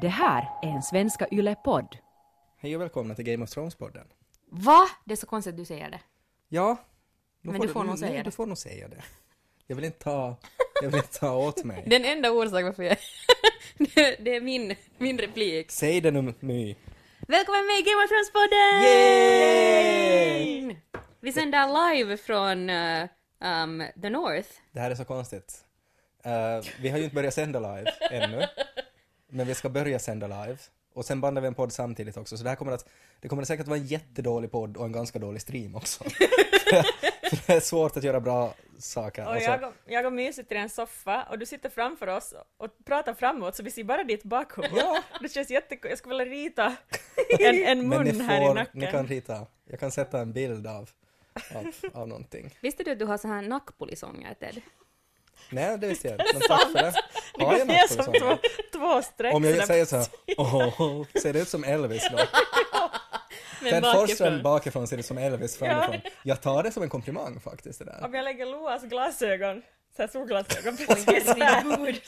Det här är en Svenska Yle-podd. Hej och välkomna till Game of Thrones-podden. Va? Det är så konstigt att du säger det. Ja. Men du får nog nej, säga du det. får nog säga det. Jag vill inte ta, jag vill inte ta åt mig. Den enda orsaken varför jag... det, är min, min replik. Säg det nu, My. Välkommen med i Game of Thrones-podden! Yay! Vi sänder live från uh, um, The North. Det här är så konstigt. Eh, vi har ju inte börjat sända live ännu. Men vi ska börja sända live. Och sen bandar vi en podd samtidigt också, så det här kommer att, det kommer säkert vara en jättedålig podd och en ganska dålig stream också. För det är svårt att göra bra saker. Och Och så- jag, och, jag och My sitter i en soffa och du sitter framför oss och pratar framåt så vi ser bara ditt bakhuvud. Ja. Det känns jättekul. Jag skulle vilja rita en, en mun ni, här i får, nacken. ni kan rita, jag kan sätta en bild av, av, av någonting. Visste du att du har så här nackpolisånger, Ted? Nej, det visste jag inte. Men tack för det. Har jag något som två, två streck. Om jag säger så här, ser det ut som Elvis då? Men Ted bakifrån. Forsström bakifrån ser ut som Elvis framifrån. Jag tar det som en komplimang faktiskt det där. Om jag lägger Loas glasögon, så här solglasögon precis här.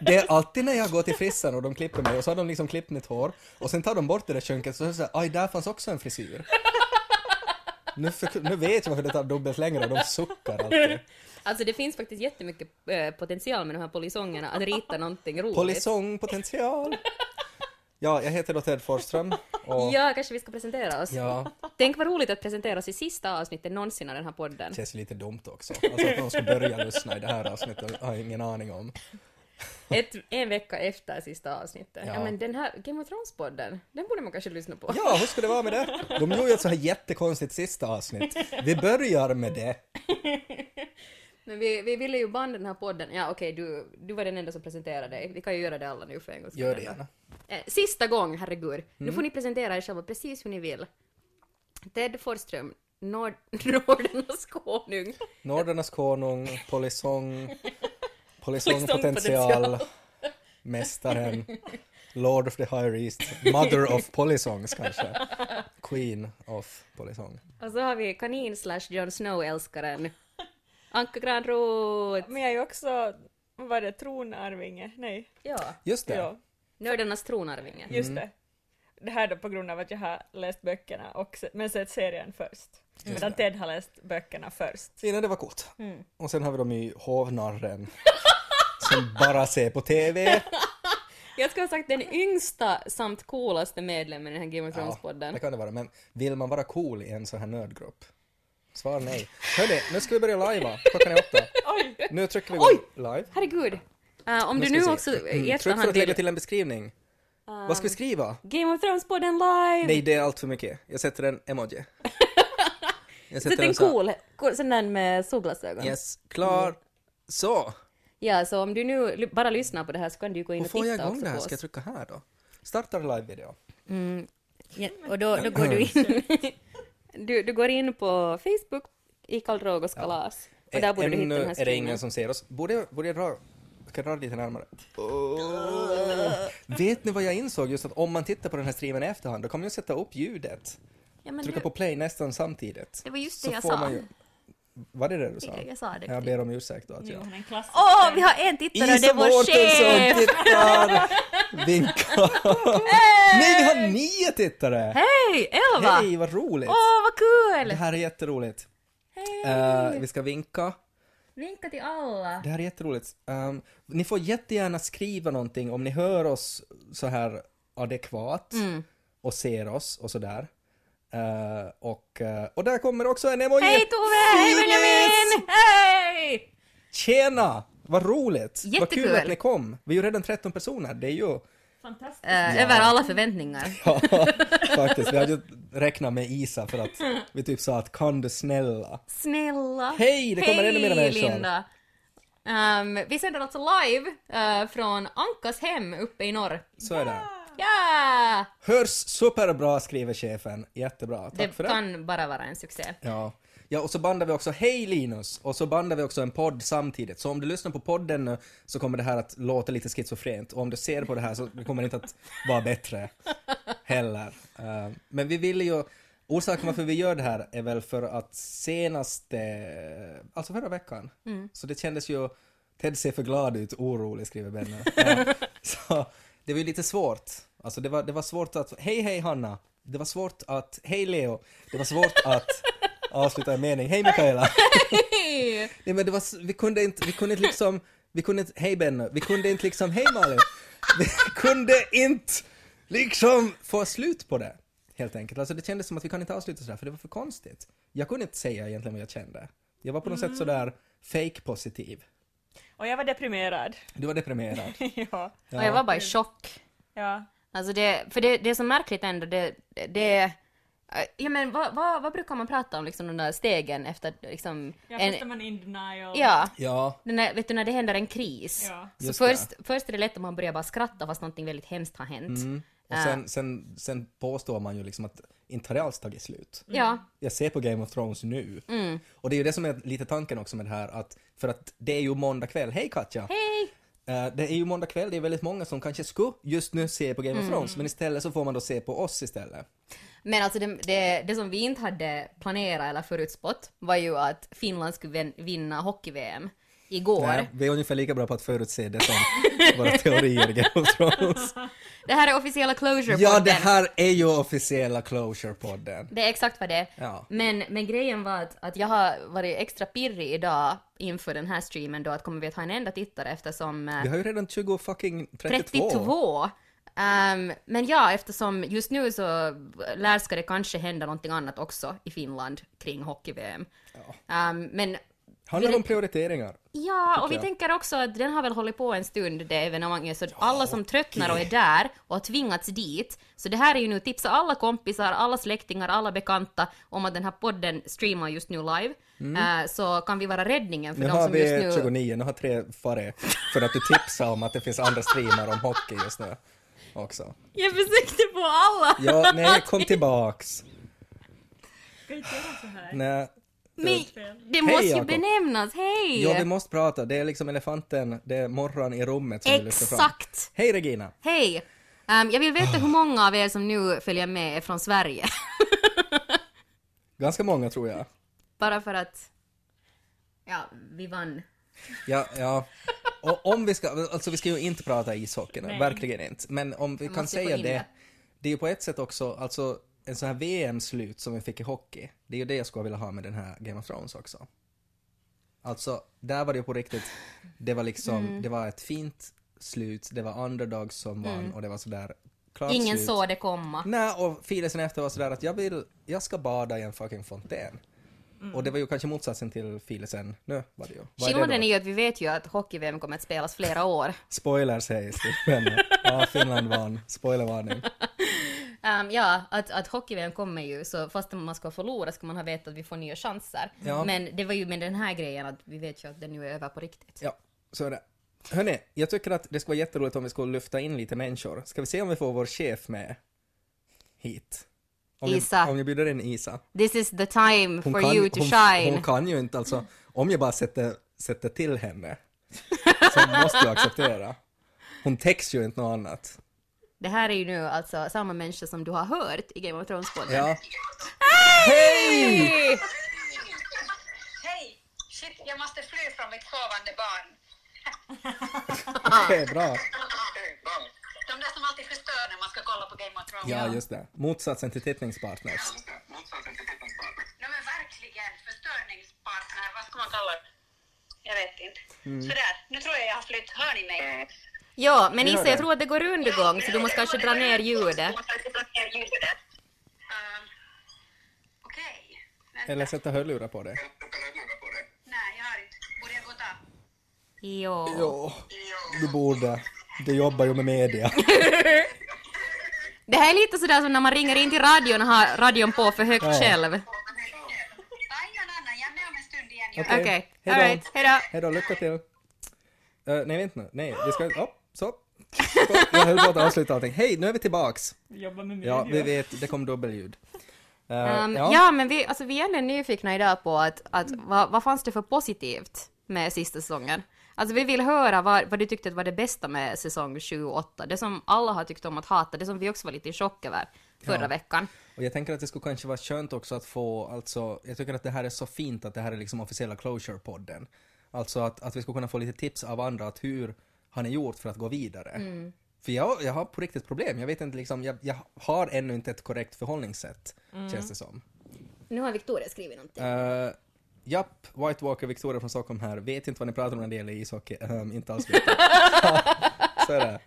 Det är alltid när jag går till frissan och de klipper mig och så har de liksom klippt mitt hår och sen tar de bort det där chunket så här, aj där fanns också en frisyr. Nu, för, nu vet jag varför det tar dubbelt längre och de suckar alltid. Alltså det finns faktiskt jättemycket eh, potential med de här polisångerna, att rita någonting roligt. Polisongpotential. Ja, jag heter då Ted Forsström och Ja, kanske vi ska presentera oss. ja, Tänk vad roligt att presentera oss i sista avsnittet någonsin av den här podden. det känns ju lite dumt också. Alltså att någon ska börja lyssna i det här avsnittet har jag ingen aning om. Ett, en vecka efter sista avsnittet. Ja. Ja. men den här Game of Thrones-podden, den borde man kanske lyssna på. Ja, hur ska det vara med det? De gjorde ju ett så här jättekonstigt sista avsnitt. Vi börjar med det. Men vi, vi ville ju banda den här podden. Ja okej, du, du var den enda som presenterade dig. Vi kan ju göra det alla nu för en gångs skull Gör det gärna. Eh, sista gång, herregud. Nu Mm. får ni presentera er själva precis hur ni vill. Ted Forsström, Nord Nordernas konung. Nordernas konung, polisong, polisongpotential, mästaren, Lord of the High East, Mother of Polisongs kanske, Queen of Polisong. Och så har vi kanin slash Jon Snow-älskaren. Anka Granroth. Men jag är ju också, vad var det, tronarvinge? Nej. Ja, Just det. Ja, Nördarnas tronarvinge. just Mm. det. Det här då på grund av att jag har läst böckerna och se, men sett serien först. Medan Ted har läst böckerna först. Innan det var coolt. Mm. Och sen har vi de i hovnarren som bara ser på TV. Jag ska ha sagt den yngsta samt coolaste medlemmen i den här Game of Ja, Thrones-podden. det kan det vara. Men vill man vara cool i en sån här nödgrupp? Svar nej. Hörni, nu ska vi börja lajva. Klockan är åtta. Oj! Nu trycker vi igång live. Herregud. Eh, om du nu vi se. också i Mm, Tryck för efterhand att lägga till en beskrivning. Vad ska vi skriva? Game of Thrones-podden live! Nej, det är allt för mycket. Jag sätter en emoji. Jag Sätt en cool, cool sån där med solglasögon. Yes, klar. Så. Ja, så om du nu bara lyssnar på det här så kan du gå in Hur och får jag titta igång också det här? på Ska jag oss. trycka här då? Startar live-video. Ja, och då, då går du in... du, du går in på Facebook i Karl Drogos kalas. Och där borde du hitta Ännu den här är det ingen som ser oss. Borde jag, borde jag dra... Ska jag dra lite närmare? Åh. Vet ni vad jag insåg? Just att om man tittar på den här streamen i efterhand, då man ju sätta upp ljudet. Ja, men Trycka du, på play nästan samtidigt. Det var just Så det jag får sa. ju- Var det det du sa? Jag- sa det. Jag ber om ursäkt då att jag... Åh, vi har en tittare och det är Isa vår Mårtensson chef! tittar! Vinkar! Nej, vi har nio tittare! Hej, Elva! Hej, vad roligt! Åh, vad kul! Det här är jätteroligt. Hej! Eh, vi ska vinka. Vinka till alla. Det här är jätteroligt. Um, ni får jättegärna skriva någonting om ni hör oss så här adekvat Mm. och ser oss och sådär. Uh, och, eh, och där kommer också en emoji! Hej Tove! Hej! Benjamin! Hej! Tjena! Vad roligt! Vad kul Jättekul. att ni kom! Vi är ju redan 13 personer, det är ju... Fantastiskt. Eh, Över alla förväntningar. Ja, faktiskt. Vi hade ju räknat med Isa för att vi typ sa att kan du snälla? Snälla. Hej, det kommer ännu mer människor. Linda. Ehm, vi sänder alltså live från Ankas hem uppe i norr. Så är det. Ja! Hörs superbra, skriver chefen. Jättebra. Tack Det för det. kan bara vara en succé. Ja. Ja, och så bandar vi också Hej Linus! Och så bandar vi också en podd samtidigt. Så om du lyssnar på podden nu så kommer det här att låta lite schizofrent. Och om du ser på det här så kommer det inte att vara bättre heller. Eh, men vi vill ju... Orsaken varför vi gör det här är väl för att senaste... Alltså förra veckan. Så det kändes ju... Ted ser för glad ut, orolig skriver Benny. Ja, så det var ju lite svårt. Alltså det var, det var svårt att, hej hej Hanna. Det var svårt att, hej Leo. Det var svårt att avsluta en mening, hej Mikaela. Nej men det var, vi kunde inte, vi kunde inte liksom, vi kunde inte, hej Benno, vi kunde inte liksom, hej Malin. Vi kunde inte liksom få slut på det. Helt enkelt. Alltså det kändes som att vi kan inte avsluta sådär för det var för konstigt. Jag kunde inte säga egentligen vad jag kände. Jag var på något sätt sådär fake positiv. Och jag var deprimerad. Du var deprimerad. ja. Och jag var bara i chock. ja. Alltså det, för det, det är så märkligt ändå, det, det Ja men vad, vad, vad brukar man prata om liksom de där stegen efter liksom Ja, först är man in denial. Ja, Ja, den där, vet du när det händer en kris. Ja. Så Just det. först, först är det lätt om man börjar bara skratta fast någonting väldigt hemskt har hänt. mm. och sen, sen, sen påstår man ju liksom att inte har det alls tagit slut. Ja, Jag ser på Game of Thrones nu. mm. Och det är ju det som är lite tanken också med det här att, för att det är ju måndag kväll, hej Katja! hej! Eh, det är ju måndag kväll, det är väldigt många som kanske skulle just nu se på Game Mm. of Thrones, men istället så får man då se på oss istället. Men alltså det, det, det som vi inte hade planerat eller förutspått var ju att Finland skulle vin- vinna hockey-VM igår. Nej, vi är ungefär lika bra på att förutse det som våra teorier i Game of Thrones. Det här är officiella closure Ja, det här är ju officiella Closure-podden. Det är exakt vad det är. Ja. Men, men grejen var att, att jag har varit extra pirrig idag inför den här streamen då att kommer vi att ha en enda tittare eftersom eh, Vi har ju redan 20 fucking 32. 32. Ehm, men ja, eftersom just nu så lär ska det kanske hända någonting annat också i Finland kring hockey-VM. Ehm, men Handlar Vi- om prioriteringar. ja, och vi jag. tänker också att den har väl hållit på en stund, det evenemanget, så alla som tröttnar och är där och har tvingats dit, så det här är ju nu tipsa alla kompisar, alla släktingar, alla bekanta om att den här podden streamar just nu live, Eh, så kan vi vara räddningen för Nu de har som just vi nu... 29, nu har tre farit för att du tipsar om att det finns andra streamar om hockey just nu också. Jag försökte på alla! Ja, nej, kom tillbaks. Ska inte göra så här. Nej. Men det Hej, måste ju Jakob. benämnas, hej! Ja, vi måste prata. Det är liksom elefanten, det är morran i rummet som vi lyfter fram. Exakt! Hej Regina! Hej! Ehm, jag vill veta hur många av er som nu följer med är från Sverige. Ganska många tror jag. Bara för att... Ja, vi vann. Ja, ja. Och om vi ska, alltså vi ska ju inte prata ishockey nu, Nej. verkligen inte. Men om vi Vi kan måste få säga in det, det. det är ju på ett sätt också, alltså en sån här VM-slut som vi fick i hockey, det är ju det jag skulle vilja ha med den här Game of Thrones också. Alltså, där var det ju på riktigt, det var liksom, Mm. det var ett fint slut, det var underdogs som vann och det var sådär klart Ingen slut. såg det komma. Nej, och filesen efter var sådär att jag vill, jag ska bada i en fucking fontän. Och det var ju kanske motsatsen till filesen nu var det ju. Vad är det Skillnaden då? är ju att vi vet ju att hockey-VM kommer att spelas flera år. Spoiler sägs det. Ja, Finland vann. Spoilervarning. Ehm, ja, att, att hockey-VM kommer ju, så fast man ska förlora ska man ha vetat att vi får nya chanser. Ja. Men det var ju med den här grejen att vi vet ju att det nu är över på riktigt. Ja, så är det. Hörni, jag tycker att det skulle vara jätteroligt om vi skulle lyfta in lite människor. Ska vi se om vi får vår chef med hit? Om Isa. Vi, om vi bjuder in Isa. This is the time Hon for kan, you to hon, shine. hon kan ju inte alltså, om jag bara sätter, sätter till henne så måste jag acceptera. Hon täcks ju inte något annat. Det här är ju nu alltså samma människa som du har hört i Game of Thrones-podden. Ja. Hej! Hej! Hej! Shit, jag måste fly från mitt sovande barn. Okej, bra. De där som alltid förstör när man ska kolla på Game of Thrones. Ja, just det. Motsatsen till tittningspartners. De är verkligen förstörningspartner, vad ska man kalla det? Jag vet inte. Mm. Sådär, nu tror jag jag har flytt. Hör ni mig? Ja, men Issa, det. jag tror att det går undergång så du måste kanske dra ner ljudet. Um. Eller sätta hörlurar på dig. Nej, jag har inte. Borde jag gå och ta? Jo. Jo, du borde. Du jobbar ju med media. Det här är lite sådär som när man ringer in till radion och har radion på för högt Ja. själv. Okej. Okej, Hej då. alright, hejdå. Hej då, lycka till. Uh, nej, vänta nu. Nej, vi ska... Oh, så. Jag höll på att avsluta allting. Hej, nu är vi tillbaks. Jobba med media. Ja, vi vet, det kom dubbelljud. Uh, Um, ja. ja. men vi, alltså, vi är ändå nyfikna idag på att, att vad, vad fanns det för positivt med sista säsongen? Alltså vi vill höra vad, vad du tyckte var det bästa med säsong 7 och 8, det som alla har tyckt om att hata, det som vi också var lite i chock över förra Ja. veckan. Och jag tänker att det skulle kanske vara skönt också att få, alltså, jag tycker att det här är så fint att det här är liksom officiella Closure-podden. Alltså att, att vi skulle kunna få lite tips av andra att hur har ni gjort för att gå vidare? Mm. För jag, jag har på riktigt problem. Jag vet inte liksom, jag, jag har ännu inte ett korrekt förhållningssätt, Mm. känns det som. Nu har Victoria skrivit någonting. Uh, japp, White Walker, Victoria från Stockholm här. Vet inte vad ni pratar om när det gäller ishockey. Ehm, inte alls vet. så är det.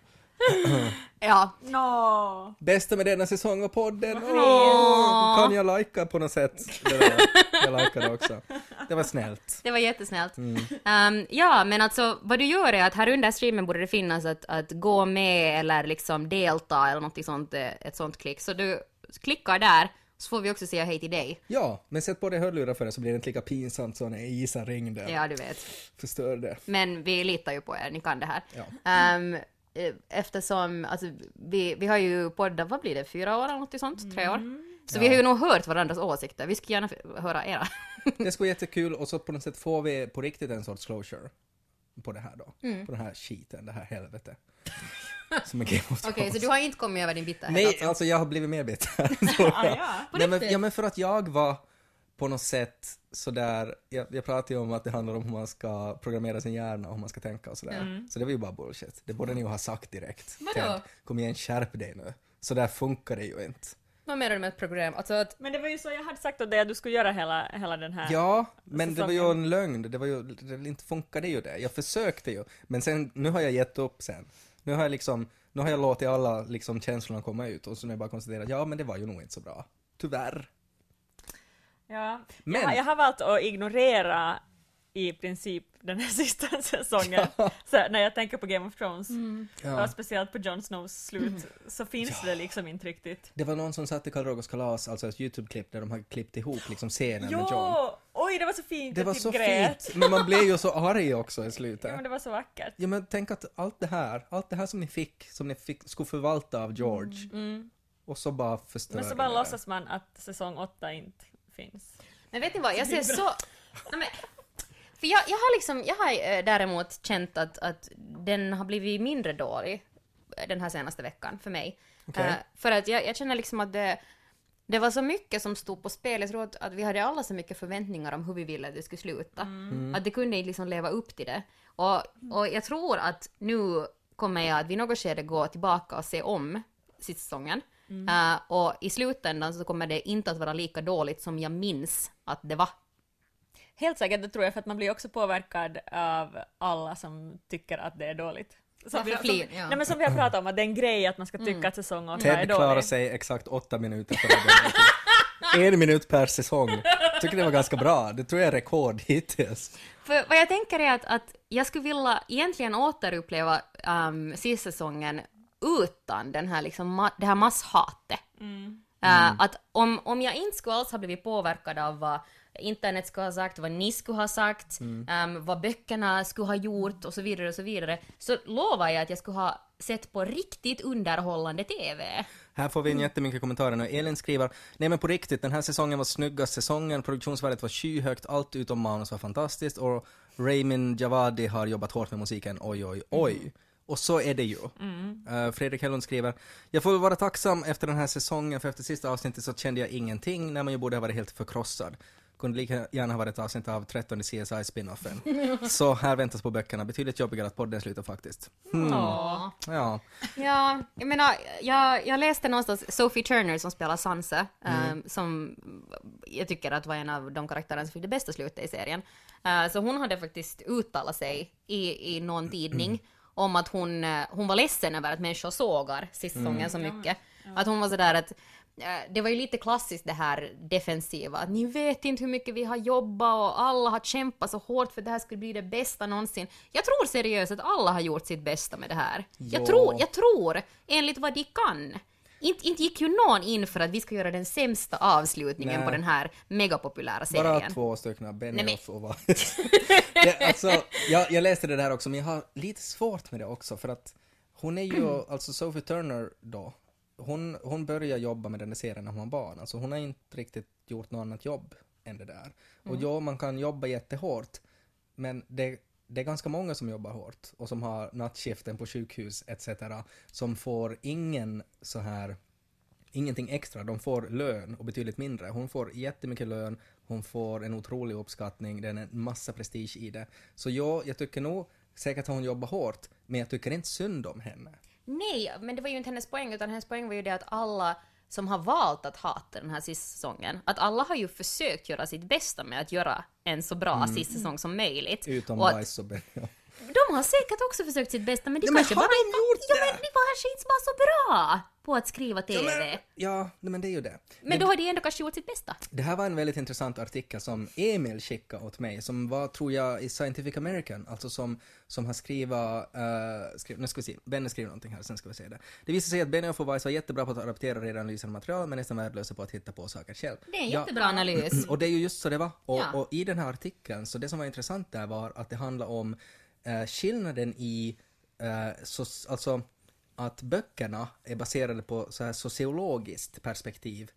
Ja. Nå! Bästa med denna säsong av podden. Åh, kan jag lajka på något sätt? Det. Jag likade också. Det var snällt. Det var jättesnällt. Mm. Ehm, ja, men alltså vad du gör är att här under streamen borde det finnas att, att gå med eller liksom delta eller något sånt, eh, ett sånt klick. Så du klickar där, så får vi också säga hej till dig. Ja, men sätt på dig hörlurar för det så blir det inte lika pinsamt som när Isa ringde. Ja, du vet. Förstörde. Men vi litar ju på er, ni kan det här. Ja. Eh, eftersom, alltså vi, vi har ju poddat, vad blir det, fyra år eller något sånt? Tre år? Så vi har ju nog hört varandras åsikter, vi skulle gärna höra era. Det skulle vara jättekul och så på något sätt får vi på riktigt en sorts closure på det här då. Mm. På den här skiten, det här helvetet. Som är Game of Okej, Thrones. så du har inte kommit över din bitterhet Nej, alltså? alltså jag har blivit mer bitter. Ah, ja. På Nej, men, ja, men för att jag var på något sätt sådär, jag, jag pratade ju om att det handlar om hur man ska programmera sin hjärna och hur man ska tänka och sådär. Så det var ju bara bullshit. Det borde ni ju ha sagt direkt. Vadå? Ted, Kom igen, skärp dig nu. Så där funkar det ju inte. Vad menar du med ett program? Alltså att, Men det var ju så jag hade sagt åt dig att du skulle göra hela, hela den här. Ja, men det var ju en lögn. Det var ju, det inte funkade ju det. Jag försökte ju. Men sen, nu har jag gett upp sen. Nu har jag liksom, nu har jag låtit alla liksom känslorna komma ut och så nu har jag bara konstaterat, ja men det var ju nog inte så bra. Tyvärr. Ja. Men- Jag, har- jag har valt att ignorera i princip den här sista säsongen. Så när jag tänker på Game of Thrones, Ja. och speciellt på Jon Snows slut, så finns det liksom inte riktigt. Det var någon som satt i Karl Rogers kalas, alltså ett YouTube-klipp där de har klippt ihop liksom scenen med John. Jo! Oj, det var så fint! Det jag var typ så grät. fint, men man blev ju så arg också i Ja, slutet. men det var så vackert. Ja men tänk att allt det här, allt det här som ni fick, som ni fick, skulle förvalta av George. Och så bara förstörde Mm. Men så bara det. låtsas man att säsong åtta inte finns. men vet ni vad, jag ser så... Nej, men, för jag, jag har liksom, jag har eh, däremot känt att, att den har blivit mindre dålig eh, den här senaste veckan för mig. Okej. Eh, för att jag, jag känner liksom att det, det var så mycket som stod på spel. Jag tror att, att vi hade alla så mycket förväntningar om hur vi ville att det skulle sluta. Mm. Att det kunde inte liksom leva upp till det. Och, och jag tror att nu kommer jag att vid något skede gå tillbaka och se om sista säsongen. Eh, och i slutändan så kommer det inte att vara lika dåligt som jag minns att det var. Helt säkert, det tror jag, för att man blir också påverkad av alla som tycker att det är dåligt. Som vi, som, ja. nej, men som vi har pratat om, att det är en grej att man ska tycka att säsong åtta är Ted klarar dålig. sig exakt åtta minuter före. En minut per säsong. Tycker det var ganska bra. Det tror jag är rekord hittills. För vad jag tänker är att, att jag skulle vilja egentligen återuppleva um, sista säsongen utan den här liksom, det här masshatet. Uh, att om, om jag inte skulle alls ha blivit påverkad av vad internet skulle ha sagt, vad ni skulle ha sagt, um, vad böckerna skulle ha gjort och så vidare och så vidare, så lovar jag att jag skulle ha sett på riktigt underhållande TV. Här får vi in jättemycket kommentarer nu. Elin skriver, nej men på riktigt, den här säsongen var snyggast säsongen, produktionsvärdet var skyhögt, allt utom manus var fantastiskt och Ramin Javadi har jobbat hårt med musiken, oj oj oj. Och så är det ju. Eh, Fredrik Hellund skriver, jag får vara tacksam efter den här säsongen för efter sista avsnittet så kände jag ingenting när man ju borde ha varit helt förkrossad. Kunde lika gärna ha varit ett avsnitt av 13 CSI-spinoffen. så här väntas på böckerna, betydligt jobbigare att podden slutar faktiskt. Åh. Ja. Ja, jag menar, jag, jag läste någonstans Sophie Turner som spelar Sansa, Mm. eh, som jag tycker att var en av de karaktärerna som fick det bästa slutet i serien. Eh, så hon hade faktiskt uttalat sig i, i någon tidning om att hon, eh, hon var ledsen över att människor sågar sista Mm. säsongen så mycket. Att hon var sådär att eh, det var ju lite klassiskt det här defensiva, att ni vet inte hur mycket vi har jobbat och alla har kämpat så hårt för att det här skulle bli det bästa någonsin. Jag tror seriöst att alla har gjort sitt bästa med det här. Jag Ja. tror, jag tror, enligt vad de kan. Inte, inte gick ju någon in för att vi ska göra den sämsta avslutningen Nej. på den här megapopulära serien. Bara två stycken, Benioff och vad. det, alltså, jag, jag läste det där också, men jag har lite svårt med det också för att hon är ju, alltså Sophie Turner då, hon, hon började jobba med den där serien när hon var barn, alltså hon har inte riktigt gjort något annat jobb än det där. Och ja, man kan jobba jättehårt, men det, det är ganska många som jobbar hårt och som har nattskiften på sjukhus etc. som får ingen så här ingenting extra. De får lön och betydligt mindre. Hon får jättemycket lön, hon får en otrolig uppskattning, det är en massa prestige i det. Så ja, jag tycker nog säkert har hon jobbat hårt, men jag tycker inte synd om henne. Nej, men det var ju inte hennes poäng, utan hennes poäng var ju det att alla som har valt att hata den här sista säsongen, att alla har ju försökt göra sitt bästa med att göra en så bra sista säsong som möjligt. Mm. Utom och Bajs och Benjamin. de har säkert också försökt sitt bästa, men det Ja, men kanske har bara de inte... gjort ja, det? men det kanske inte var så bra på att skriva Ja, TV. men, ja, men det är ju det. Men då har de ändå kanske gjort sitt bästa. Det här var en väldigt intressant artikel som Emil skickade åt mig, som var, tror jag, i Scientific American, alltså som, som har skrivit, uh, skriv, nu ska vi se, Benny skriver någonting här, sen ska vi se det. Det visar sig att Benny och Vice var jättebra på att adaptera redan analyserande material, men nästan värdelösa på att hitta på saker själv. Det är en Ja, jättebra analys. och det är ju just så det var. Och, Ja. och i den här artikeln, så det som var intressant där var att det handlar om eh, skillnaden i, eh, so, alltså att böckerna är baserade på så här sociologiskt perspektiv.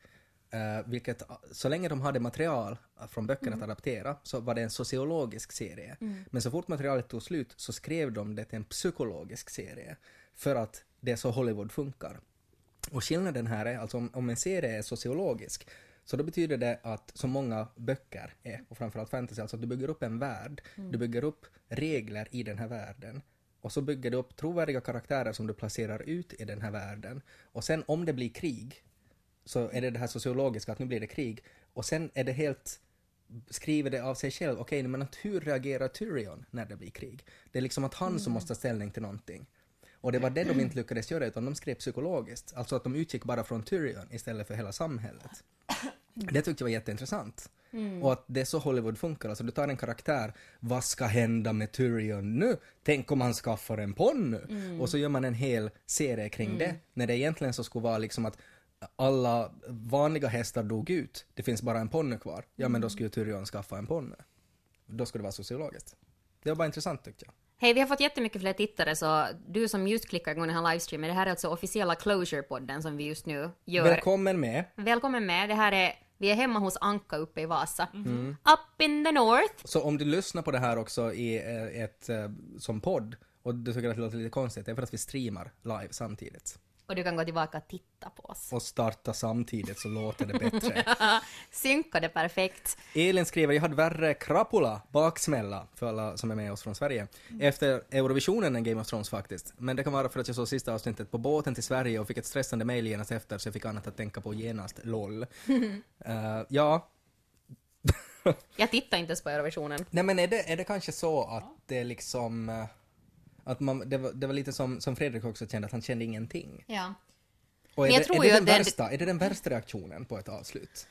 Eh, vilket, så länge de hade material från böckerna att adaptera så var det en sociologisk serie. Men så fort materialet tog slut så skrev de det till en psykologisk serie. För att det är så Hollywood funkar. Och skillnaden här är alltså om, om en serie är sociologisk så då betyder det att, som många böcker är, och framförallt fantasy, alltså att du bygger upp en värld, du bygger upp regler i den här världen och så bygger du upp trovärdiga karaktärer som du placerar ut i den här världen. Och sen om det blir krig så är det det här sociologiska att nu blir det krig och sen är det helt skriver det av sig själv, okej men att hur reagerar Tyrion när det blir krig? Det är liksom att han som måste ta ställning till någonting. Och det var det de inte lyckades göra, utan de skrev psykologiskt. Alltså att de utgick bara från Tyrion istället för hela samhället. Det tyckte jag var jätteintressant. Och att det är så Hollywood funkar, alltså du tar en karaktär, vad ska hända med Tyrion nu? Tänk om han skaffar en ponny? Och så gör man en hel serie kring det, när det egentligen så skulle vara liksom att alla vanliga hästar dog ut, det finns bara en ponny kvar. Ja men då skulle ju Tyrion skaffa en ponny. Då skulle det vara sociologiskt. Det var bara intressant tyckte jag. Hej, vi har fått jättemycket fler tittare, så du som just klickar igång den här livestreamen, det här är alltså officiella Closure-podden som vi just nu gör. Välkommen med! Välkommen med. Det här är, vi är hemma hos Anka uppe i Vasa. Mm. Up in the north. Så om du lyssnar på det här också i eh, ett, eh, som podd och du tycker att det låter lite konstigt, det är för att vi streamar live samtidigt. Och du kan gå tillbaka och titta på oss. Och starta samtidigt så låter det bättre. Synka det perfekt. Elin skriver, jag hade värre krapula, baksmälla, för alla som är med oss från Sverige, efter Eurovisionen än Game of Thrones faktiskt. Men det kan vara för att jag såg sista avsnittet på båten till Sverige och fick ett stressande mejl genast efter så jag fick annat att tänka på genast, LOL. Eh, ja, Jag tittar inte ens på Eurovisionen. Nej men är det, är det kanske så att det liksom... Att man, det, var, det var lite som, som Fredrik också kände, att han kände ingenting. Ja. Och är, Men jag det, tror är, det den det- värsta, är det den värsta reaktionen på ett avslut?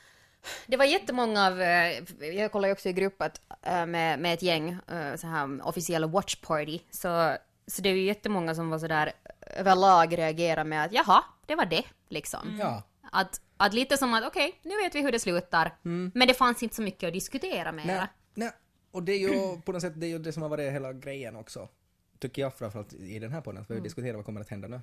Det var jättemånga av, eh, jag kollar ju också i grupp att, eh, med, med ett gäng, eh, så här officiella watch party, så, så det är ju jättemånga som var sådär överlag reagerar med att jaha, det var det liksom. Ja. Att, att lite som att okej, nu vet vi hur det slutar, men det fanns inte så mycket att diskutera med. Nej, nej. Och det är ju på något sätt det, är ju det som har varit hela grejen också. Tycker jag framförallt i den här podden, för vi diskuterar vad kommer att hända nu.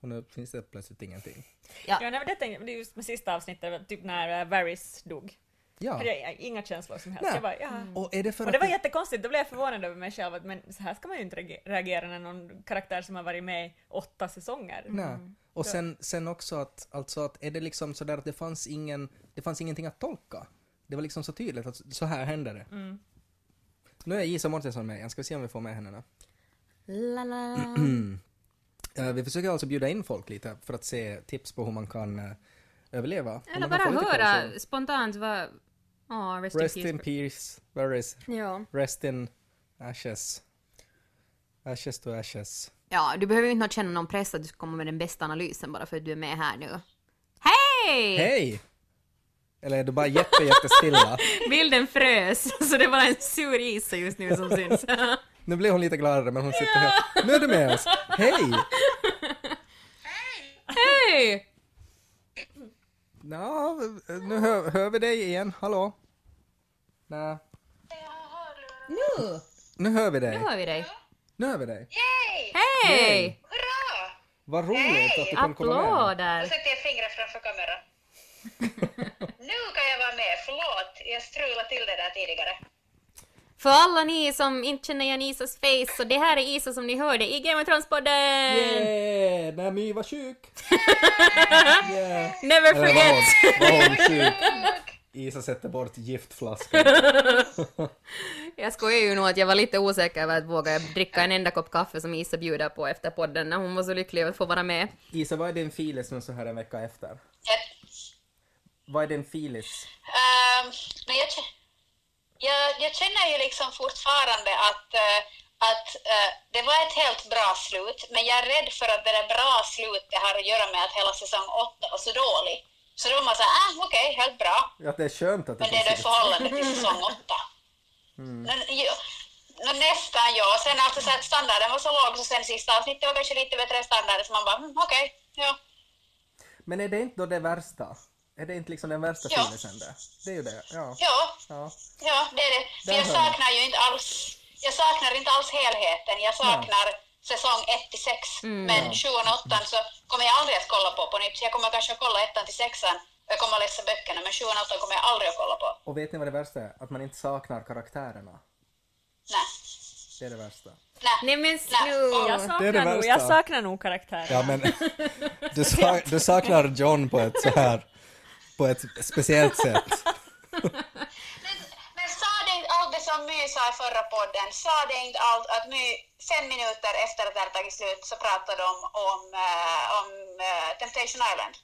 Och nu finns det plötsligt ingenting. Ja, nej, men det, tänkte, det är just med sista avsnittet, typ när uh, Varys dog. Ja. Hade jag inga känslor som helst. Nej. Jag bara, ja. Och är det för Och att... det var jättekonstigt, då blev jag förvånad över mig själv att men så här ska man ju inte reage- reagera när någon karaktär som har varit med i åtta säsonger. Nej. Och sen, sen också att, alltså att är det liksom sådär att det fanns ingen, det fanns ingenting att tolka. Det var liksom så tydligt att så här hände det. Nu är Isa Mårtensson med igen, ska vi se om vi får med henne nu. La, la. Eh, vi försöker alltså bjuda in folk lite för att se tips på hur man kan eh, överleva. Eller bara höra spontant vad... Ja, rest, Rest in in peace. peace, where is Ja. Rest in ashes. Ashes to ashes. ja, du behöver ju inte känna någon press att du ska komma med den bästa analysen bara för att du är med här nu. Hej! Hej! Eller är du bara jätte, jättestilla? Bilden frös, så det var en sur Isa just nu som syns. Nu blir hon lite gladare men hon sitter här. Nu är du med oss. Hej! Hej! Ja, nu hör, hör vi dig igen. Hallå? Nej. Nu! Nu hör vi Nu dig. hör vi dig. Nu hör vi dig. Yay! Hej! Hurra! Vad roligt att du kunde komma med. Applåder! sätter jag fingret framför kameran. nu kan jag vara med, förlåt. Jag strulade till det där tidigare. För alla ni som inte känner igen Isas face, så det här är Isa som ni hörde i Game of Thrones-podden! Yeah! När My var sjuk. Yeah. Never Eller var forget! hon, var hon sjuk? Isa sätter bort giftflaskan. Jag skojar ju nog att jag var lite osäker över att våga dricka en enda kopp kaffe som Isa bjuder på efter podden när hon var så lycklig över att få vara med. Isa, vad är din filis nu så här en vecka efter? Ett, Vad är din filis? Jag, kä- jag, jag känner ju liksom fortfarande att, eh, att eh, det var ett helt bra slut, men jag är rädd för att det där bra slutet har att göra med att hela säsong åtta var så dålig. Så då var man såhär, ah, okej, helt bra. Ja, det är skönt att det Men det är då i finns förhållande till säsong åtta. Men, ju, nå, nästan ja. Sen alltså så att standarden var så låg så sen sista avsnittet var kanske lite bättre standard så man bara, mm, okej, ja. Men är det inte då det värsta? Är det inte liksom den värsta Ja. filisen det? Det är ju det, ja. Ja, ja. Ja, det är det. För jag saknar ju inte alls, jag saknar inte alls helheten. Jag saknar säsong 1 till 6. Men 7 och 8 så kommer jag aldrig att kolla på på nytt. Jag kommer kanske att kolla 1 till 6 och jag kommer att läsa böckerna, men 7 och 8 kommer jag aldrig att kolla på. Och vet ni vad det värsta är? Att man inte saknar karaktärerna. Nej. Det är det värsta. Nej. Nej men Nej. Jag snu! Det det saknar, nog, jag saknar nog karaktären. Ja, men du, sa, du saknar John på ett så här, på ett speciellt sätt. Men, men sa det inte allt det som My sa i förra podden? Sa det inte allt att My fem minuter efter att det hade tagit slut så pratade de om, eh, om eh, Temptation Island?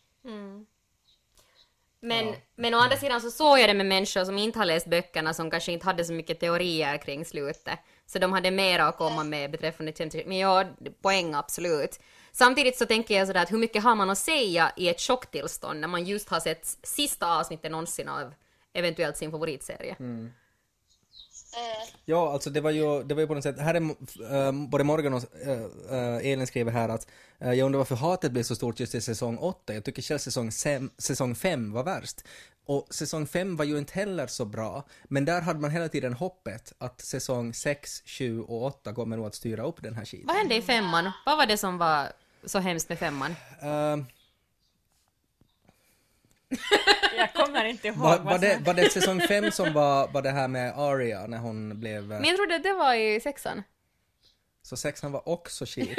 Men, men å andra sidan så såg jag det med människor som inte har läst böckerna som kanske inte hade så mycket teorier kring slutet. Så de hade mera att komma med beträffande Temptation. Men ja, poäng absolut. Samtidigt så tänker jag sådär att hur mycket har man att säga i ett chocktillstånd när man just har sett sista avsnittet någonsin av eventuellt sin favoritserie. Ja, alltså det var ju, det var ju på något sätt, här är äh, både Morgan och äh, Elin skriver här att äh, jag undrar varför hatet blev så stort just i säsong 8. Jag tycker själv säsong, sem, säsong 5 var värst. Och säsong 5 var ju inte heller så bra, men där hade man hela tiden hoppet att säsong 6, 7 och 8 kommer nog att styra upp den här skiten. Vad hände i femman? Vad var det som var så hemskt med femman? Uh, Jag kommer inte ihåg var, vad var, det, var det säsong 5 som var, var det här med Aria när hon blev... eh, Men jag trodde det var i sexan. Så sexan var också shit.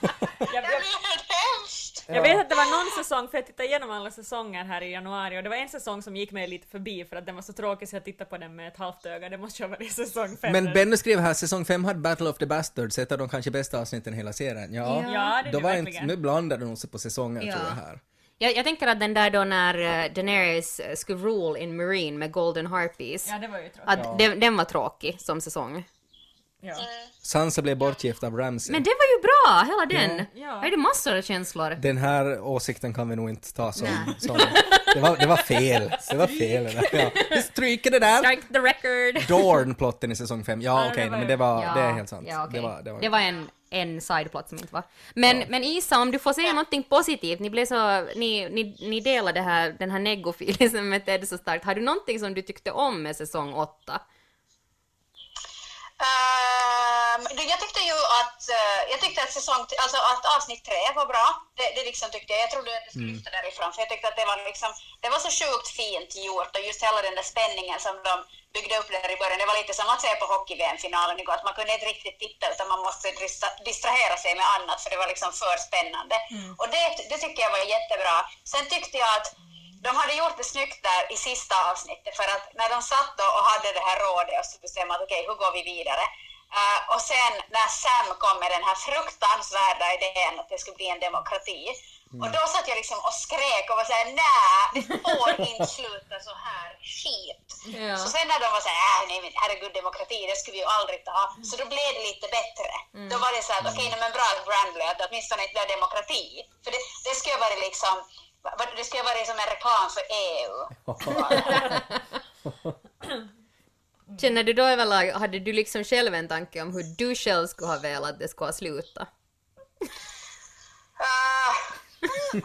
Jag, Det jag, blir helt hemskt! Jag vet att det var någon säsong, för jag tittade igenom alla säsonger här i januari och det var en säsong som gick mig lite förbi för att den var så tråkig så jag tittade på den med ett halvt öga. Det måste ju ha varit säsong fem. Men Benny skrev här, säsong 5 hade Battle of the Bastards, ett av de kanske bästa avsnitten i hela serien. Ja, Ja, det är det var verkligen. inte, nu blandar de sig på säsonger Ja. tror jag här. Jag, jag tänker att den där då när uh, Daenerys eh, skulle rule in Marine med Golden Harpies, Ja, det var ju tråkigt. att den, den var tråkig som säsong. Ja. Sansa blev bortgift av Ramsay. Men det var ju bra, hela den! Ja. Jag hade massor av känslor. Den här åsikten kan vi nog inte ta som... som det, var, det var fel. Det var fel. det. Ja. Vi stryker det där. Strike the record! Dorn-plotten i säsong 5. Ja, Ja, okej, det var men det, var, Ja, det är helt sant. Ja, okej. det, var, det, var, det var en, en sideplot som inte var. Men, men Isa, om du får säga någonting positivt, ni blev så, ni, ni, ni delade det här, den här negofilisen med Ted så starkt. Har du någonting som du tyckte om med säsong 8? Ehm, du, jag tyckte ju att, eh, jag tyckte att säsong, alltså att avsnitt tre var bra. Det, det liksom tyckte jag. Jag trodde att det skulle lyfta därifrån för jag tyckte att det var liksom, det var så sjukt fint gjort och just hela den där spänningen som de byggde upp där i början. Det var lite som att se på hockey-VM-finalen igår, att man kunde inte riktigt titta utan man måste distra- distrahera sig med annat för det var liksom för spännande. Och det, det tycker jag var jättebra. Sen tyckte jag att de hade gjort det snyggt där i sista avsnittet för att när de satt och hade det här rådet och så bestämde att okej, hur går vi vidare? Eh, och sen när Sam kom med den här fruktansvärda idén att det skulle bli en demokrati och då satt jag liksom och skrek och var såhär nej, det får inte sluta så här skit. Ja. Så sen när de var såhär, äh, nej men herregud demokrati, det skulle vi ju aldrig ta. Så då blev det lite bättre. Då var det så att okej, nej men bra att Brand blev, att det åtminstone inte blev demokrati. För det, det skulle ju vara liksom, det skulle ju vara som en reklam för EU. Känner du då överlag, hade du liksom själv en tanke om hur du själv skulle ha velat att det skulle ha slutat? Uh,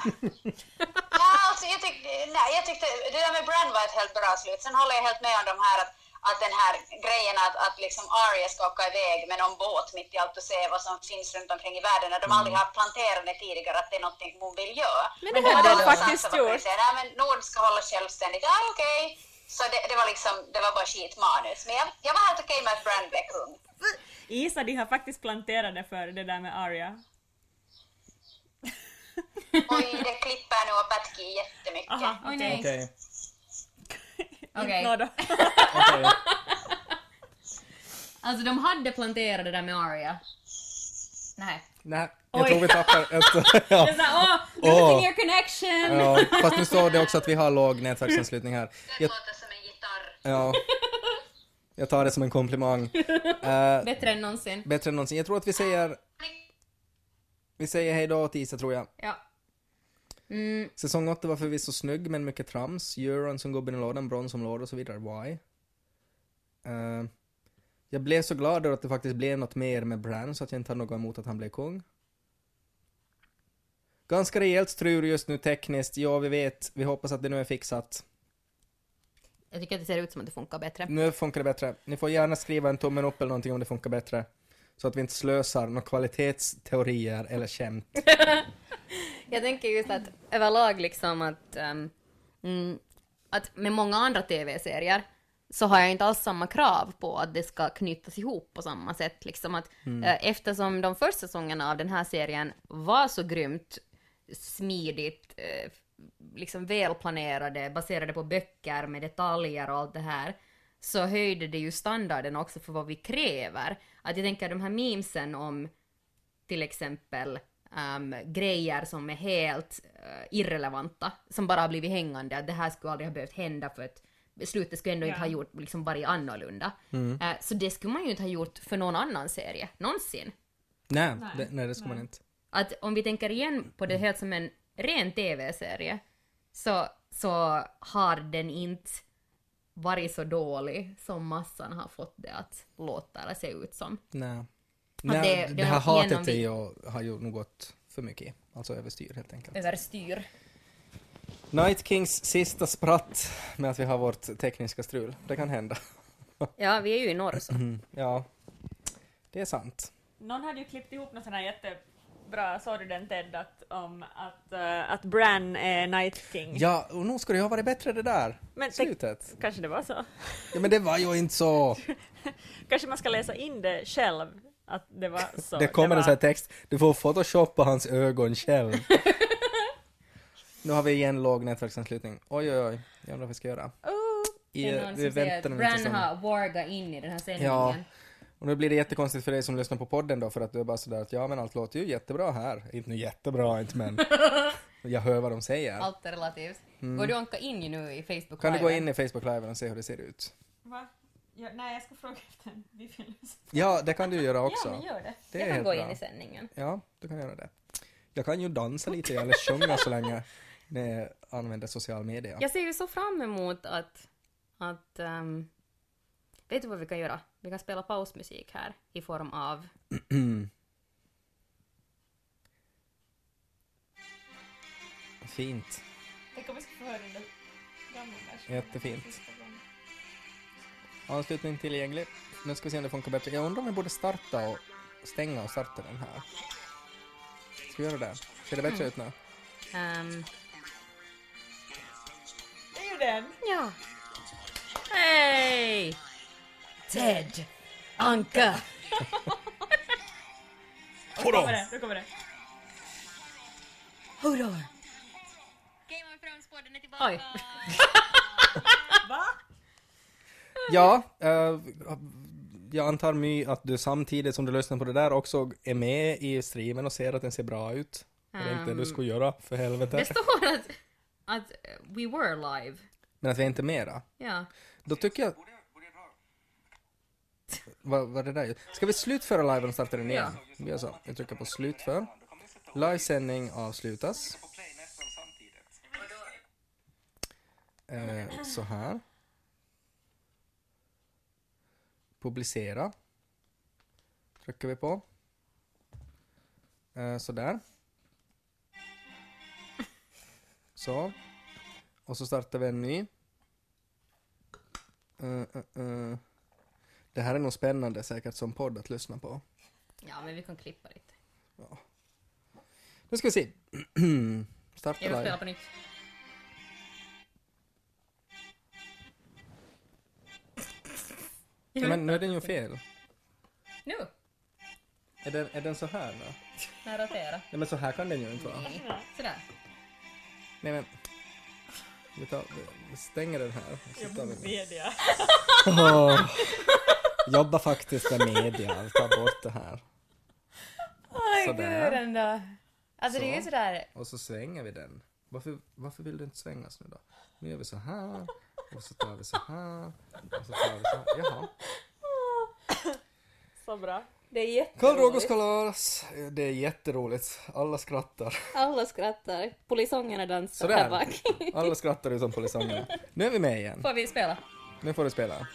ja, alltså jag, tyck, nej, jag tyckte det där med Brand var ett helt bra slut. Sen håller jag helt med om de här att, att den här grejen att, att liksom Arya ska åka iväg med någon båt mitt i allt och se vad som finns runt omkring i världen när de aldrig har planterat det tidigare att det är någonting hon vill göra. Men det hade Sansa faktiskt gjort. Nej men Nord ska hålla självständigt. Ja okej. Så det, det var liksom, det var bara skitmanus. Men jag, jag var helt okej med att Brand blev kung. Isa, de har faktiskt planterat det för det där med Arya. Oj, det klipper nu och Patki jättemycket. Aha, Oj, okej. nej. Okej. Okej. Nå då. Okej. Alltså de hade planterat det där med Aria. Nej. Nej, jag Oj. tror vi tappar ett... Det är ja. såhär, åh! Losing Åh. your connection! ja, fast nu står det också att vi har låg nätverksanslutning här. Det Jag, låter som en gitarr. ja. Jag tar det som en komplimang. Eh, Bättre än någonsin. bättre än någonsin. Jag tror att vi säger... Vi säger hej då till Isa tror jag. Ja. Mm, Säsong 8 var förvisso snygg men mycket trams. Euron som gubben i lådan, bronsområde och så vidare. Why? Eh, jag blev så glad över att det faktiskt blev något mer med Bran så att jag inte hade något emot att han blev kung. Ganska rejält strul just nu tekniskt, ja vi vet, vi hoppas att det nu är fixat. jag tycker att det ser ut som att det funkar bättre. Nu funkar det bättre. Ni får gärna skriva en tummen upp eller någonting om det funkar bättre. Så att vi inte slösar några kvalitetsteorier eller skämt. Jag tänker just att överlag liksom att, mm, att med många andra TV-serier så har jag inte alls samma krav på att det ska knytas ihop på samma sätt. Liksom att, eh, eftersom de första säsongerna av den här serien var så grymt smidigt, eh, liksom välplanerade, baserade på böcker med detaljer och allt det här, så höjde det ju standarden också för vad vi kräver. Att jag tänker de här memesen om till exempel ehm, grejer som är helt eh, irrelevanta, som bara har blivit hängande, att det här skulle aldrig ha behövt hända för att slutet skulle ändå inte Ja. ha gjort, liksom varit annorlunda. Eh, så det skulle man ju inte ha gjort för någon annan serie, någonsin. Nej, Nej, det, nej det ska man inte. Att om vi tänker igen på det helt som en ren TV-serie, så, så har den inte varit så dålig som massan har fått det att låta eller se ut som. Nej. Nej, det- det, det här har hatet genom- är ju, har ju nog gått för mycket. Alltså överstyr helt enkelt. Överstyr. Night Kings sista spratt med att vi har vårt tekniska strul. Det kan hända. Ja, vi är ju i norr så. Mm, ja, det är sant. Någon hade ju klippt ihop någon sån här jättebra, såg du den Ted, att, om att, eh, att Bran är Night King? Ja, och nog skulle det ha varit bättre det där. Men det, Slutet. kanske det var så. Ja, men det var ju inte så. Kanske man ska läsa in det själv, att det var så. Det kommer var... en sån här text. Du får photoshoppa hans ögon själv. nu har vi igen låg nätverksanslutning. Oj, oj, oj. Jag undrar vad vi ska göra. Oh, I, Det är någon vi som säger att Bran har wargat in i den här sändningen. Ja. Och nu blir det jättekonstigt för dig som lyssnar på podden då, för att du är bara sådär att ja men allt låter ju jättebra här. Inte nu jättebra inte men jag hör vad de säger. Allt är relativt. Går du anka in nu i Facebook Mm. Kan du gå in i Facebook Live och se hur det ser ut? va? Ja, nej, jag ska fråga efter en bifyllelse. Ja, det kan du göra också. Ja, men gör det. Det jag är kan gå bra. in i sändningen. Ja, du kan göra det. Jag kan ju dansa lite eller sjunga så länge ni använder social media. Jag ser ju så fram emot att, att ehm, vet du vad vi kan göra? Vi kan spela pausmusik här i form av Fint. Tänk om vi ska få höra den gamla. Jättefint. Anslutning tillgänglig. Nu ska vi se om det funkar bättre. Jag undrar om vi borde starta och stänga och starta den här. Ska vi göra det? Ser det bättre ut nu? ehm, Det den! ja. Hej! Ted! Anka! Nu kommer det, nu kommer det. Game of Thrones-podden är tillbaka! Oj. Va? Ja, eh, jag antar My att du samtidigt som du lyssnar på det där också är med i streamen och ser att den ser bra ut. Det är inte det du ska göra, för Det helvete. står att, att eh, we were live. Men att vi är inte mera. Ja. Då tycker jag... Vad var det där? Ska vi slutföra liven och starta den igen? Vi gör så. Jag trycker på slutför. Livesändning avslutas. Eh, så här. Publicera. Trycker vi på. Eh, sådär. Så. Och så startar vi en ny. Eh, eh, eh. Det här är nog spännande säkert som podd att lyssna på. ja, men vi kan klippa lite. Nu ska vi se. Starta Jag vill spela live. på nytt. Ja, men nu är den ju fel. Nu! Är den, är den så här nu? När rotera. Nej men så här kan den ju inte vara. Sådär. Nej men. Vi, tar, vi stänger den här. och så tar vi- Media. Åh, jobba faktiskt med media, ta bort det här. Oj, Sådär. gud ändå. Alltså det är ju Så. sådär, Och så svänger vi den. Varför, varför vill du inte svängas nu då? Nu gör vi så här. Och så tar vi så här. Och så tar vi så här. Jaha. Så bra. Det är Karl Rogos jätteroligt. kalas. Det är jätteroligt. Alla skrattar. Alla skrattar, polisongerna dansar Sådär. här bak. Alla skrattar utom polisangerna. Nu är vi med igen. Får vi spela? Nu får du spela.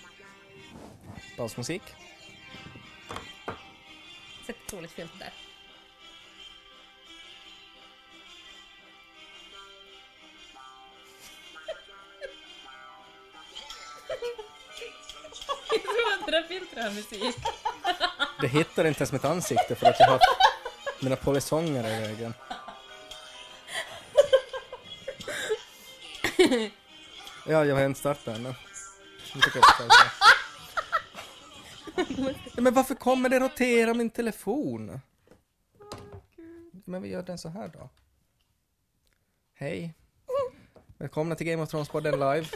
Pausmusik. Sätt ett roligt filter. Jag tror att det där filtret har musik. Det hittar inte ens mitt ansikte för att jag har mina polisonger i vägen. Ja, jag har inte startat ännu. Ja, Men varför kommer det rotera min telefon? Men vi gör den så här då. Hej. Välkomna till Game of Thrones-podden live.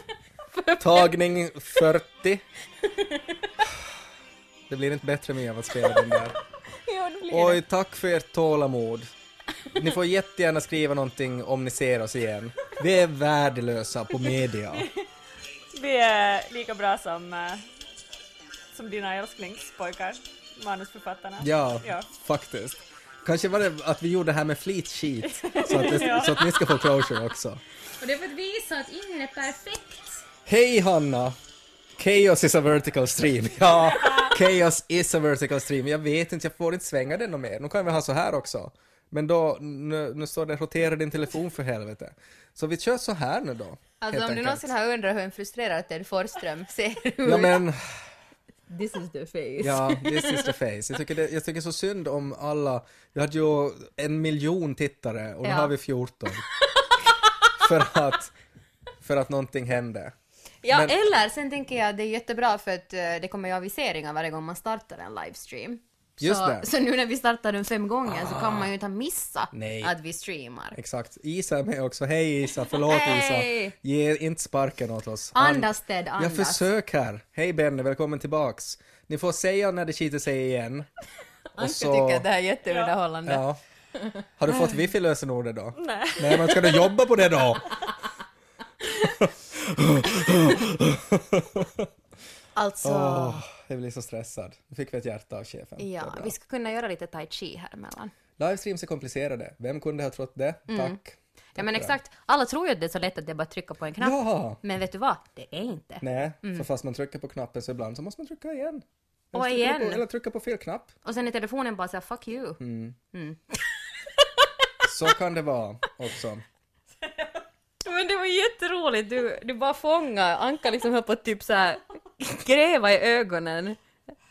Tagning 40. Det blir inte bättre med av att spela den där. Ja, det blir Oj, tack för ert tålamod. Ni får jättegärna skriva någonting om ni ser oss igen. Vi är värdelösa på media. Vi är lika bra som, eh, som dina älsklingspojkar, manusförfattarna. Ja, Ja. faktiskt. Kanske var det att vi gjorde det här med flit sheet, så att, det, Ja. så att ni ska få closure också. Och det är för att visa att ingen är perfekt. Hej Hanna! Chaos is a vertical stream. Ja, chaos is a vertical stream. Jag vet inte, jag får inte svänga den något mer. Nu kan vi ha så här också. Men då, nu, nu står det rotera din telefon för helvete. Så vi kör så här nu då. Alltså om du någonsin har undrat hur en frustrerad Ted Forsström ser ut. Ja men, This is the face. ja, this is the face. Jag tycker, det, jag tycker så synd om alla. Vi hade ju en miljon tittare och nu Ja. har vi 14. för att, för att någonting hände. Ja, Men- eller sen tänker jag att det är jättebra för att eh, det kommer ju aviseringar varje gång man startar en livestream. Just så, det. så nu när vi startar den fem gånger så kan man ju inte missa Nej. att vi streamar. Exakt. Isa är med också. Hej Isa, förlåt Hej! Isa. Ge inte sparken åt oss. Andas Ted, Jag andas. försöker. Hej Benny, välkommen tillbaks. Ni får säga när det skiter sig igen. Anka så- tycker att det här är jätteunderhållande. Ja. Har du fått wifi-lösenordet då? Nej. Nej, men ska du jobba på det då? Alltså, Åh, jag blir så stressad. Nu fick vi ett hjärta av chefen. Ja, vi ska kunna göra lite tai chi här emellan. Livestreams är komplicerade. Vem kunde ha trott det? Tack. Mm. Ja men Tack exakt, alla tror ju att det är så lätt att det är bara att trycka på en knapp. Ja! Men vet du vad? Det är inte. Nej, för fast man trycker på knappen så ibland så måste man trycka igen. Eller Och trycka igen. På, eller trycka på fel knapp. Och sen är telefonen bara såhär, fuck you. Mm. Mm. Så kan det vara också. Men det var jätteroligt, du, du bara fångade, Anka liksom höll på att typ såhär gräva i ögonen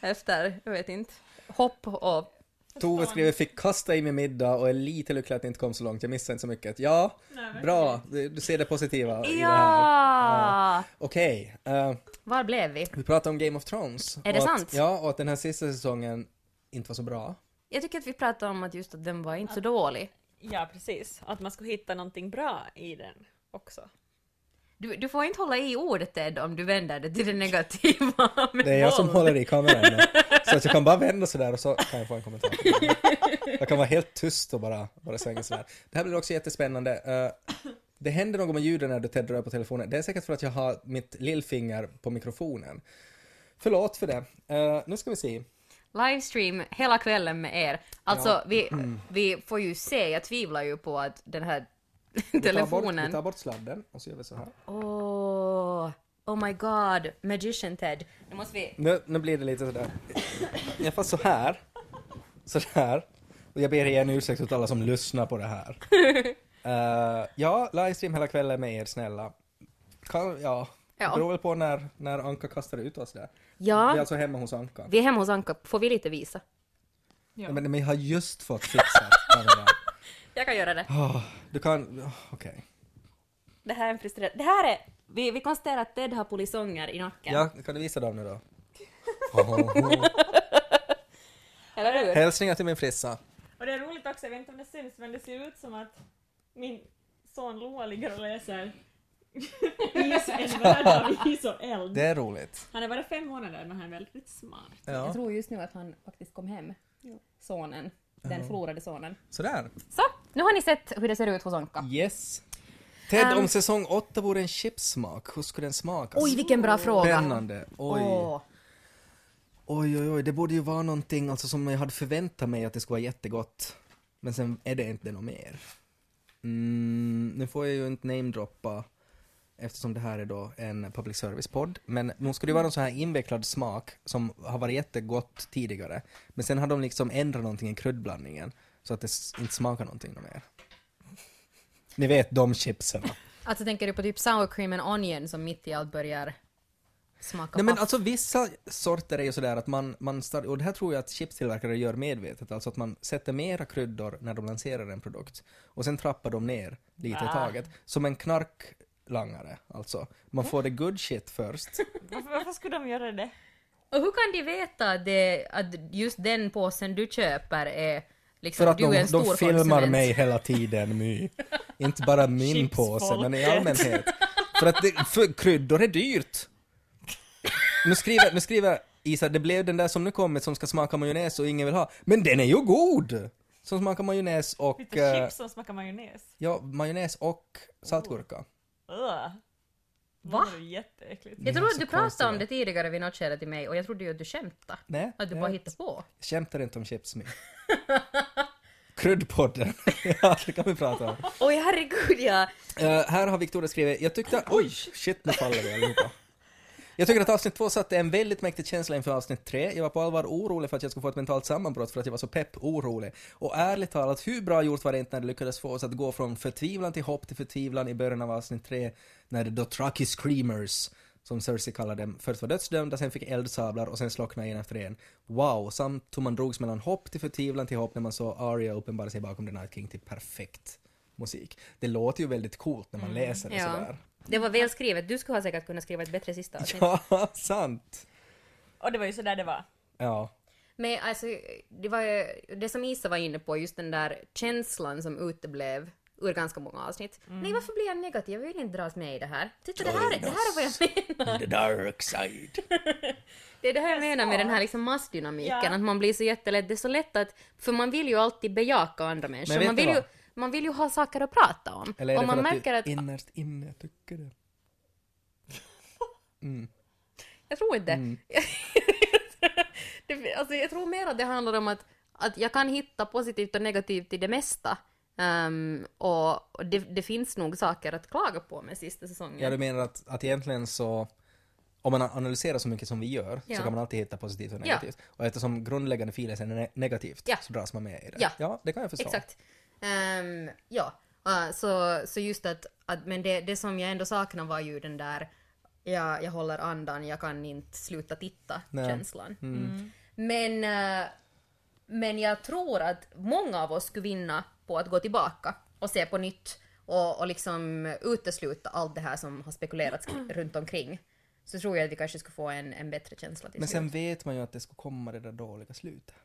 efter, jag vet inte, hopp och... Tove skriver fick kasta i mig middag och är lite lycklig att det inte kom så långt. Jag missade inte så mycket. Ja, bra. Du du ser det positiva i det här. Ja! Okej, eh, Var blev vi? vi pratar om Game of Thrones. Är det att, sant? Ja, och att den här sista säsongen inte var så bra. Jag tycker att vi pratade om att just att den var inte så dålig. Ja, precis. Att man skulle hitta någonting bra i den också. Du, du får inte hålla i ordet Ted om du vänder det till det negativa Det är jag som håller i kameran nu. Så att jag kan bara vända sådär och så kan jag få en kommentar. Jag kan vara helt tyst och bara, bara svänga sådär. Det här blir också jättespännande. Eh, det händer något med ljuden när du Ted rör på telefonen. Det är säkert för att jag har mitt lillfinger på mikrofonen. Förlåt för det. Eh, nu ska vi se. Livestream hela kvällen med er. Alltså, Ja. vi, vi får ju se, jag tvivlar ju på att den här Vi tar, bort, vi telefonen... tar bort sladden och så gör vi så här. Åh, oh my god, Magician Ted. Nu måste vi... Nu, nu blir det lite sådär. Jag får så här. Så här. Och jag ber igen ursäkt åt alla som lyssnar på det här. Eh, ja, livestream hela kvällen med er snälla. Kan, ja, Ja. det beror väl på när, när Anka kastar ut oss där. Vi är Ja, alltså hemma hos Anka. vi är hemma hos Anka, får vi lite visa? Ja. Men, men jag har just fått fixat kameran. Jag kan göra det. Oh, du kan, oh, okej. Det här är en frustrerad... Det här är... Vi, vi konstaterar att Ted har polisonger i nacken. Ja, kan du visa dem nu då? Eller hur? Hälsningar till min frissa. Och det är roligt också, jag vet inte om det syns, men det ser ut som att min son Loa ligger och läser Is, en värld av is och eld. Det är roligt. Han är bara fem månader men han är väldigt smart. Jag Ja. tror just nu att han faktiskt kom hem. Sonen. Den förlorade sonen. Sådär. Så, nu har ni sett hur det ser ut hos Onka. Yes. Ted, Ehm. om säsong 8 vore en chipssmak, hur skulle den smakas? Oj, vilken bra fråga! Spännande. Oj. Åh. oj, oj, oj. Det borde ju vara någonting alltså, som jag hade förväntat mig att det skulle vara jättegott. Men sen är det inte något mer. Mm, nu får jag ju inte namedroppa eftersom det här är då en public service-podd. Men nu ska det ju vara någon sån här invecklad smak som har varit jättegott tidigare. Men sen har de liksom ändrat någonting i kryddblandningen så att det inte smakar någonting mer. Ni vet de chipsen. Alltså tänker du på typ sour cream and onion som mitt i allt börjar smaka Nej men alltså vissa sorter är ju sådär att man, man start, och det här tror jag att chipstillverkare gör medvetet, alltså att man sätter mera kryddor när de lanserar en produkt och sen trappar de ner lite i Ah. taget. Som en knarklangare, alltså. Man får det good shit först. Varför, varför skulle de göra det? Och hur kan de veta att, det, att just den påsen du köper är liksom, För att du de, är en stor de filmar konsument? mig hela tiden, My. Inte bara min påse, men i allmänhet. För att det, för kryddor är dyrt. Nu skriver, nu skriver Isa, det blev den där som nu kommit som ska smaka majonnäs och ingen vill ha. Men den är ju god! Som smakar majonnäs och... Lite eh, chips som smakar majonnäs. ja, majonnäs och saltgurka. Ugh. Va? Det är jätteäckligt. Jag tror att du pratade om det tidigare vid något skede till mig och jag trodde ju att du skämtade. Nej, Att du jag bara hittade på. skämtar inte om chips, My. Kryddpodden. ja, det kan vi prata om. Oj herregud ja! Eh, här har Victoria skrivit, jag tyckte, oj, shit nu faller vi allihopa. Jag tycker att avsnitt två satte en väldigt mäktig känsla inför avsnitt tre. Jag var på allvar orolig för att jag skulle få ett mentalt sammanbrott för att jag var så pepp orolig. Och ärligt talat, hur bra gjort var det inte när det lyckades få oss att gå från förtvivlan till hopp till förtvivlan i början av avsnitt tre, när Trucky Screamers, som Cersei kallade dem, först var dödsdömda, sen fick eldsablar och sen slocknade en efter en. Wow, samt hur man drogs mellan hopp till förtvivlan till hopp när man såg Arya uppenbara sig bakom The Night King till perfekt musik. Det låter ju väldigt coolt när man läser det Ja. sådär. Det var väl skrivet. Du skulle ha säkert kunnat skriva ett bättre sista avsnitt. Ja, sant. Och det var ju så där det var. Ja. Men alltså, det var ju det som Isa var inne på, just den där känslan som uteblev ur ganska många avsnitt. Nej, varför blir jag negativ? Jag vill inte dras med i det här. Titta, det här, det här är vad jag menar. The dark side. Det är det här jag menar med den här liksom massdynamiken, Ja. att man blir så jättelätt, det är så lätt att, för man vill ju alltid bejaka andra människor, Men vet man vill, ju, vad? Man vill ju ha saker att prata om. Eller är det och man för märker att att, du innerst inne tycker det? Mm. jag tror inte. det, alltså, jag tror mer att det handlar om att, att jag kan hitta positivt och negativt i det mesta. Ehm, och och det, det finns nog saker att klaga på med sista säsongen. Ja, du menar att, att egentligen så, om man analyserar så mycket som vi gör, Ja. så kan man alltid hitta positivt och Ja. negativt. Och eftersom grundläggande filen är ne- negativt, Ja. så dras man med i det. Ja. ja det kan jag förstå. Exakt. Ehm, ja, Uh, så, så just att, att men det, det som jag ändå saknar var ju den där jag, jag håller andan, jag kan inte sluta titta Nej. känslan. Mm. Men, eh, men jag tror att många av oss skulle vinna på att gå tillbaka och se på nytt och, och liksom utesluta allt det här som har spekulerats runt omkring. Så tror jag att vi kanske skulle få en, en bättre känsla till Men sen slut. vet man ju att det ska komma det där dåliga slutet.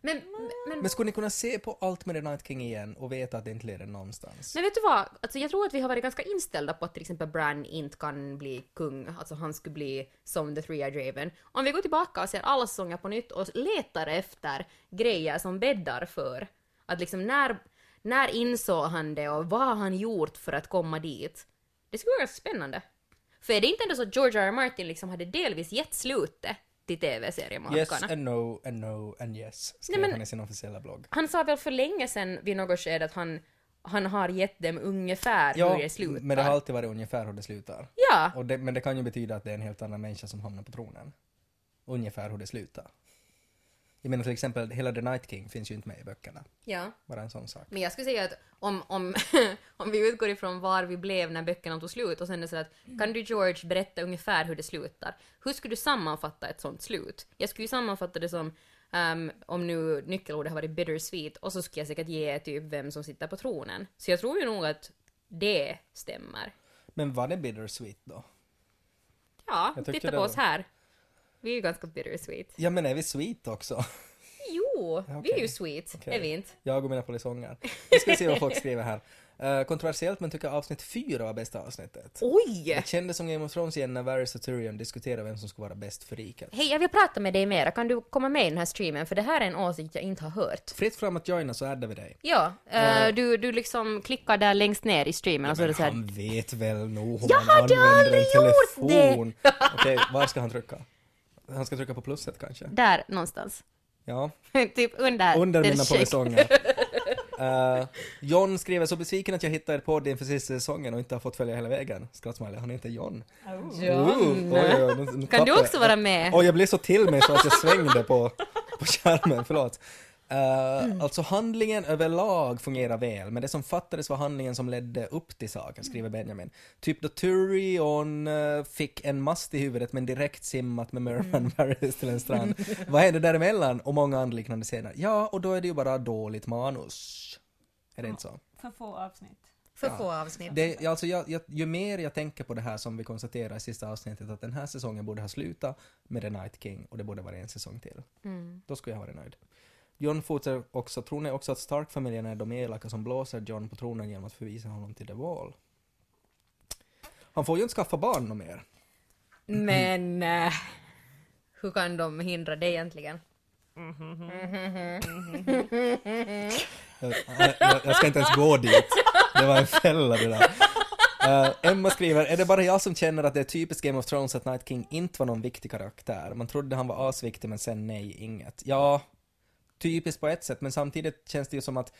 Men, men, Men skulle ni kunna se på allt med The Night King igen och veta att det inte leder någonstans? Men vet du vad? Alltså jag tror att vi har varit ganska inställda på att till exempel Bran inte kan bli kung, alltså han skulle bli som The Three-Eyed Raven. Om vi går tillbaka och ser alla säsonger på nytt och letar efter grejer som bäddar för att liksom när, när insåg han det och vad har han gjort för att komma dit? Det skulle vara ganska spännande. För är det inte ändå så att George R. R. Martin liksom hade delvis gett slutet till tv-seriemakarna? Yes and no and no and yes, skrev Nej, men- han i sin officiella blogg. Han sa väl för länge sedan vid något skede att han, han har gett dem ungefär hur Ja, det slutar. men det har alltid varit ungefär hur det slutar. Ja, Och det, men det kan ju betyda att det är en helt annan människa som hamnar på tronen. Ungefär hur det slutar. Jag menar till exempel, hela The Night King finns ju inte med i böckerna. ja. Bara en sån sak. Men jag skulle säga att om, om, om vi utgår ifrån var vi blev när böckerna tog slut och sen är det så att kan du George berätta ungefär hur det slutar? Hur skulle du sammanfatta ett sånt slut? Jag skulle ju sammanfatta det som ehm, om nu nyckelordet har varit bittersweet och så skulle jag säkert ge typ vem som sitter på tronen. Så jag tror ju nog att det stämmer. Men var det bittersweet då? Ja, titta på oss här. Vi är ju ganska bittersweet. Ja men är vi sweet också? Jo, vi är ju sweet, Okej. är vi inte? Jag och mina polisonger. Nu ska vi se vad folk skriver här. Eh, kontroversiellt men tycker avsnitt fyra var bästa avsnittet. Oj! Det kändes som Game of Thrones igen när Varys och Tyrion diskuterade vem som skulle vara bäst för riket. Hej, jag vill prata med dig mera. Kan du komma med i den här streamen? För det här är en åsikt jag inte har hört. Fritt fram att joina så addar vi dig. Ja, eh, du, du liksom klickar där längst ner i streamen och så är det så här... Han vet väl nog hur Jag man hade använder aldrig en gjort telefon. Okej, var ska han trycka? Han ska trycka på plusset kanske? Där någonstans. Ja, typ under, under mina polisonger. Uh, John skriver så besviken att jag hittade er podd inför sista säsongen och inte har fått följa hela vägen. Skrattsmiley, han heter John. John. Uh, oj, oj, nu, nu Kan du också vara med? Och jag blev så till mig så att jag svängde på, på skärmen, förlåt. Uh, Alltså handlingen överlag fungerar väl, men det som fattades var handlingen som ledde upp till saken, skriver Benjamin. Typ då Tyrion uh, fick en mast i huvudet men direkt simmat med Merman Varys till en strand. Vad hände däremellan? Och många andra liknande scener. Ja, och då är det ju bara dåligt manus. Är det inte så? För få avsnitt. För få avsnitt. Det, alltså jag, jag, ju mer jag tänker på det här som vi konstaterar i sista avsnittet att den här säsongen borde ha slutat med The Night King och det borde vara en säsong till. Mm. Då skulle jag vara nöjd. John fortsätter också, tror ni också att Stark-familjen är de elaka som blåser John på tronen genom att förvisa honom till The Wall? Han får ju inte skaffa barn något mer. Men eh, hur kan de hindra det egentligen? Jag, jag, jag ska inte ens gå dit. Det var en fälla det där. Eh, Emma skriver, är det bara jag som känner att det är typiskt Game of Thrones att Night King inte var någon viktig karaktär? Man trodde han var asviktig men sen nej, inget. Ja, typiskt på ett sätt, men samtidigt känns det ju som att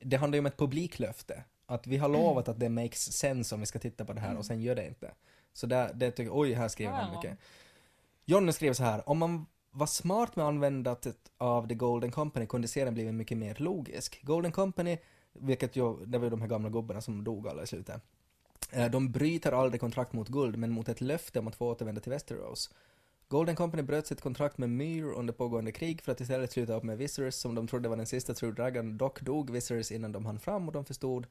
det handlar ju om ett publiklöfte. Att vi har lovat att det makes sense om vi ska titta på det här och sen gör det inte. Så där, det tycker oj, här skriver Ja. mycket. Jonny skriver så här, om man var smart med användandet av The Golden Company kunde serien blivit mycket mer logisk. Golden Company, vilket ju, det var ju de här gamla gubbarna som dog alla i slutet. Eh, De bryter aldrig kontrakt mot guld, men mot ett löfte om att få återvända till Westeros. Golden Company bröt sitt kontrakt med Myr under pågående krig för att istället sluta upp med Viserys som de trodde var den sista True Dragon. Dock dog Viserys innan de hann fram och de förstod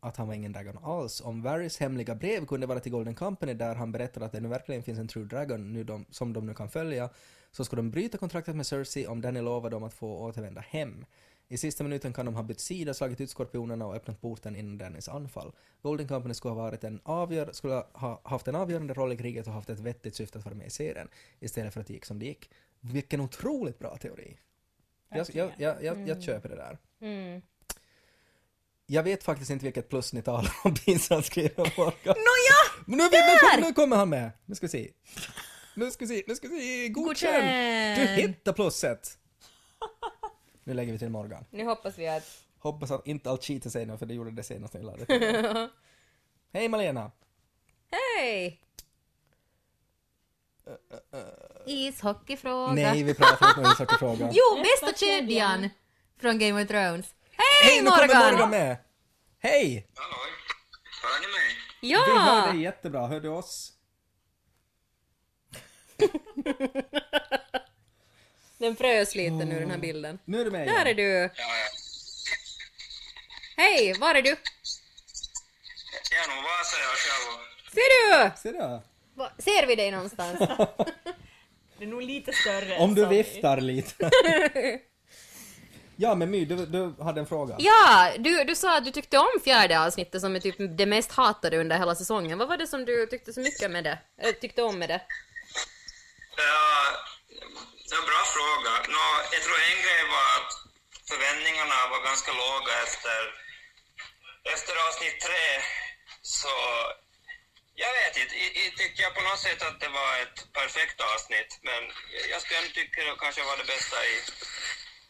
att han var ingen dragon alls. Om Varys hemliga brev kunde vara till Golden Company där han berättade att det nu verkligen finns en True Dragon nu de, som de nu kan följa så ska de bryta kontraktet med Cersei om Danny lovar dem att få återvända hem. I sista minuten kan de ha bytt sida, slagit ut skorpionerna och öppnat porten innan Dannys anfall. Golden Company skulle ha, varit en avgör, skulle ha haft en avgörande roll i kriget och haft ett vettigt syfte att vara med i serien istället för att det gick som det gick. Vilken otroligt bra teori. Jag, jag, jag, jag, jag köper det där. Mm. Jag vet faktiskt inte vilket plus ni talar om, Pinsan skriver Morgan. Nåja! Men nu, nu, nu, nu kommer han med. Nu ska vi se. Nu ska vi se, nu ska vi se. Godkänd! Du hittar plusset! Nu lägger vi till Morgan. Nu hoppas vi att... Hoppas att inte allt cheatar sig nu för det gjorde det senast när jag lade till. Hej Malena! Hej! Ishockeyfråga. Nej, vi pratar inte om ishockeyfrågan. Jo, bästa kedjan från Game of Thrones. Hej, Hej, nu kommer Morgan! Morgan med! Hej! Hallå, hör ni mig? Vi hör Ja! dig jättebra, hör du oss? Den frös lite nu den här bilden. Nu är du med Där igen. är du. Ja, ja. Hej, var är du? Jag är nog Vasa jag själv. Ser du? Ser du? Va- Ser vi dig någonstans? Det är nog lite större. Om du viftar lite. ja, men My, du, du hade en fråga. Ja, du, du sa att du tyckte om fjärde avsnittet som är typ det mest hatade under hela säsongen. Vad var det som du tyckte så mycket med det? Äh, tyckte om med det? Ja, det var en bra fråga. Nå, jag tror en grej var att förväntningarna var ganska låga efter, efter avsnitt tre. Så jag vet inte, jag, tycker jag på något sätt att det var ett perfekt avsnitt. Men jag- skulle ändå tycka det kanske var det bästa i,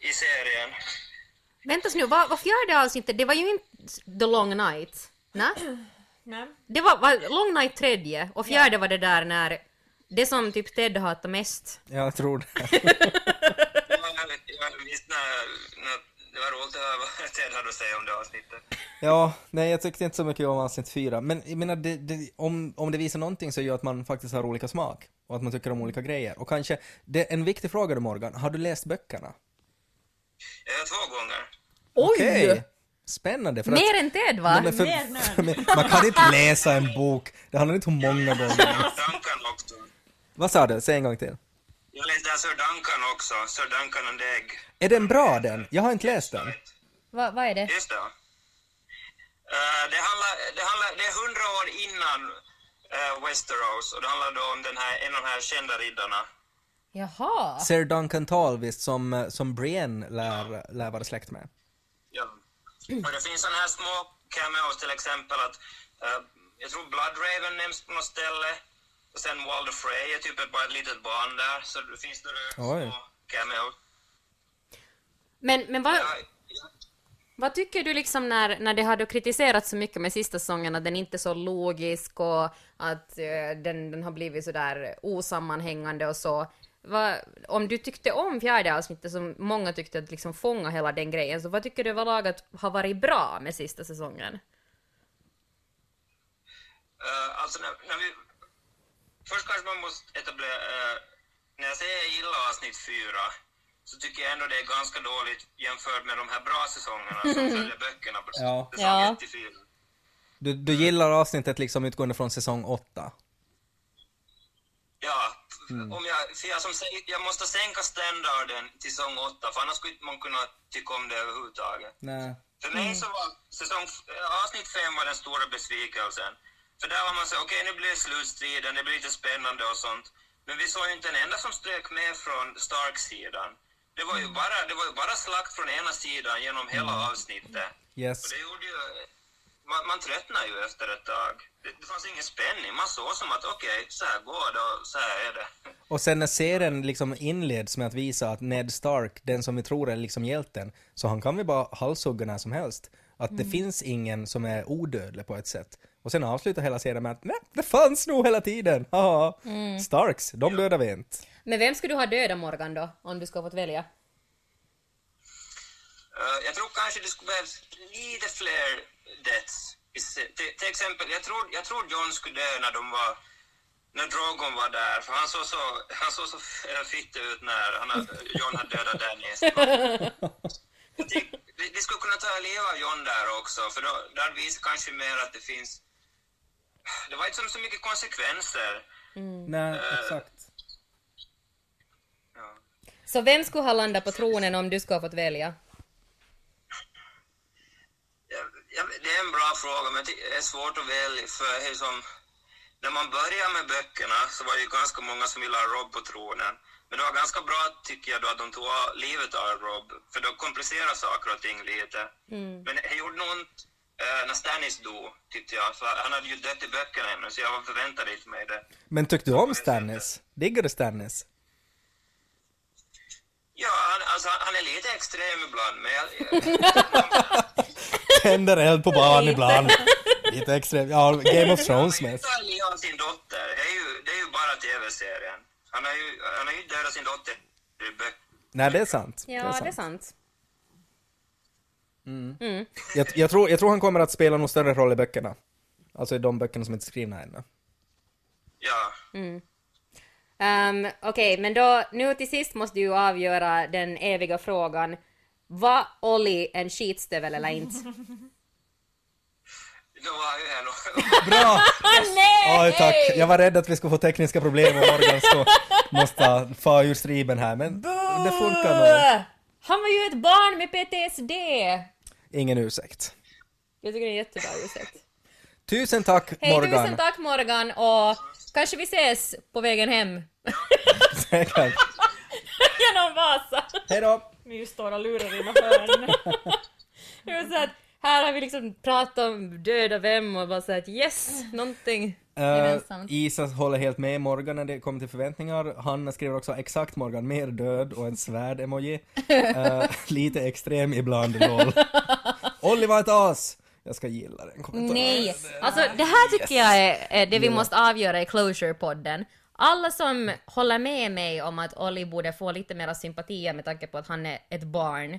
i serien. Vänta nu, vad var fjärde avsnittet? Det var ju inte The Long Night. Nej? Nej. Det var, var Long Night tredje och fjärde var det där när det som typ Ted hatar mest. Jag tror det. Ja, jag, jag visste när, när, det var roligt att höra vad Ted hade att säga om det avsnittet. Ja, nej jag tyckte inte så mycket om avsnitt fyra. Men jag menar, det, det, om, om det visar någonting så är ju att man faktiskt har olika smak. Och att man tycker om olika grejer. Och kanske, det, en viktig fråga då Morgan, har du läst böckerna? Eh, två gånger. Okej! Spännande. För Mer än Ted va? Nej, men för, Mer för, men man kan inte läsa en bok, det handlar inte om många gånger. Också. Vad sa du? Säg en gång till. Jag läste Sir Duncan också, Sir Duncan and Egg. Är den bra den? Jag har inte läst den. Va, vad är det? Just det. Eh, det, handlar, det, handlar, det är hundra år innan eh, Westeros och det handlar då om den här, en av de här kända riddarna. Jaha. Sir Duncan Tall visst, som, eh, som Brienne lär, lär vara släkt med. Ja. Och det finns sådana här små cameos till exempel att eh, jag tror Bloodraven nämns på något ställe och sen Walder Frey är typ bara ett litet barn där så det finns det Oj. små cameos. Men, men vad, Ja, ja. vad tycker du liksom när, när det har då kritiserats så mycket med sista säsongen att den inte är så logisk och att eh, den, den har blivit så där osammanhängande och så. Vad, om du tyckte om fjärde avsnittet som många tyckte att liksom fånga hela den grejen, så vad tycker du överlag att har varit bra med sista säsongen? Eh, alltså när, när vi... Först kanske man måste etablera... eh, när jag säger jag gillar avsnitt fyra så tycker jag ändå det är ganska dåligt jämfört med de här bra säsongerna som följer böckerna på Ja. säsong Ja. 1 till 4. Du, du gillar avsnittet liksom utgående från säsong 8? Ja, om jag, för jag, som säger, jag måste sänka standarden till säsong 8 för annars skulle inte man kunna tycka om det överhuvudtaget. Nej. För mig så var säsong, avsnitt 5 var den stora besvikelsen. För där var man så okej nu blir det slutstriden, det blir lite spännande och sånt. Men vi såg ju inte en enda som strök med från Stark-sidan. Det var ju bara, det var ju bara slakt från ena sidan genom hela avsnittet. Yes. Och det gjorde ju... Man, man tröttnar ju efter ett tag. Det, det fanns ingen spänning. Man såg som att okej, så här går det och så här är det. Och sen när serien liksom inleds med att visa att Ned Stark, den som vi tror är liksom hjälten, så han kan vi bara halshugga när som helst. Att det finns ingen som är odödlig på ett sätt. Och sen avslutar hela serien med att nej, det fanns nog hela tiden. Haha. Starks, de dödar vi inte. Men vem skulle du ha döda Morgan då, om du skulle ha fått välja? Eh, jag tror kanske det skulle behövas lite fler deaths. Till, till exempel, jag tror, jag tror John skulle dö när de var när Drogon var där, för han såg så, han såg så fitt ut när han, John hade dödat Dennis. Vi skulle kunna ta livet av John där också, för då, där visar kanske mer att det finns... Det var inte som så mycket konsekvenser. Nej, exakt. Ja. Så vem skulle ha landat på tronen om du skulle ha fått välja? Ja, ja, det är en bra fråga, men det är svårt att välja för det är som, när man börjar med böckerna så var det ju ganska många som ville ha Rob på tronen. Men det var ganska bra tycker jag då att de tog livet av Rob, för då komplicerar saker och ting lite. Men det gjorde nog ont eh, när Stannis dog, tyckte jag, för han hade ju dött i böckerna ännu, så jag förväntade inte mig det. Men tyckte du om Stannis? Diggar du Stannis? Ja, han, alltså, han är lite extrem ibland, men jag, Tänder eld på barn ibland. Lite extremt. Ja, Game of Thrones Han mest. livet av sin dotter. Det är ju, det är ju bara tv-serien. Han har ju, han har ju dödat sin dotter i böcker. Nej, det är sant. Ja, det är sant. Jag, jag, tror, jag tror han kommer att spela någon större roll i böckerna. Alltså i de böckerna som inte är skrivna ännu. Ja. Um, Okej, men då nu till sist måste du ju avgöra den eviga frågan. Var Olli en skitstövel eller inte? Då var ju här nog... Bra! Nej! Oj, tack. Jag var rädd att vi skulle få tekniska problem och Morgan stå, måste få ur striben här, men det funkar nog. Han var ju ett barn med PTSD! Ingen ursäkt. Jag tycker det är en jättebra ursäkt. Tusen tack, Hej, Morgan. tusen tack Morgan och kanske vi ses på vägen hem. Säkert. Genom Vasa. Hej då! My står och lurar i något hörn. Det var så att här har vi liksom pratat om döda vem och bara så att yes, någonting Uh, gemensamt. Isa håller helt med Morgan när det kommer till förväntningar. Hanna skriver också exakt Morgan, mer död och en svärd-emoji. Eh, lite extrem ibland, lol. Olli var ett as! Jag ska gilla den kommentaren. Nej, alltså det här tycker jag är, är det vi måste avgöra i Closure-podden. Alla som håller med mig om att Olli borde få lite mera sympatier med tanke på att han är ett barn,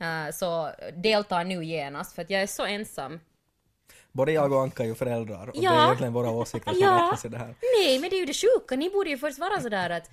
eh, så deltar nu genast för att jag är så ensam. Både jag och Anka är ju föräldrar och Ja. det är egentligen våra åsikter som Ja. i det här. Nej, men det är ju det sjuka, ni borde ju först vara sådär att,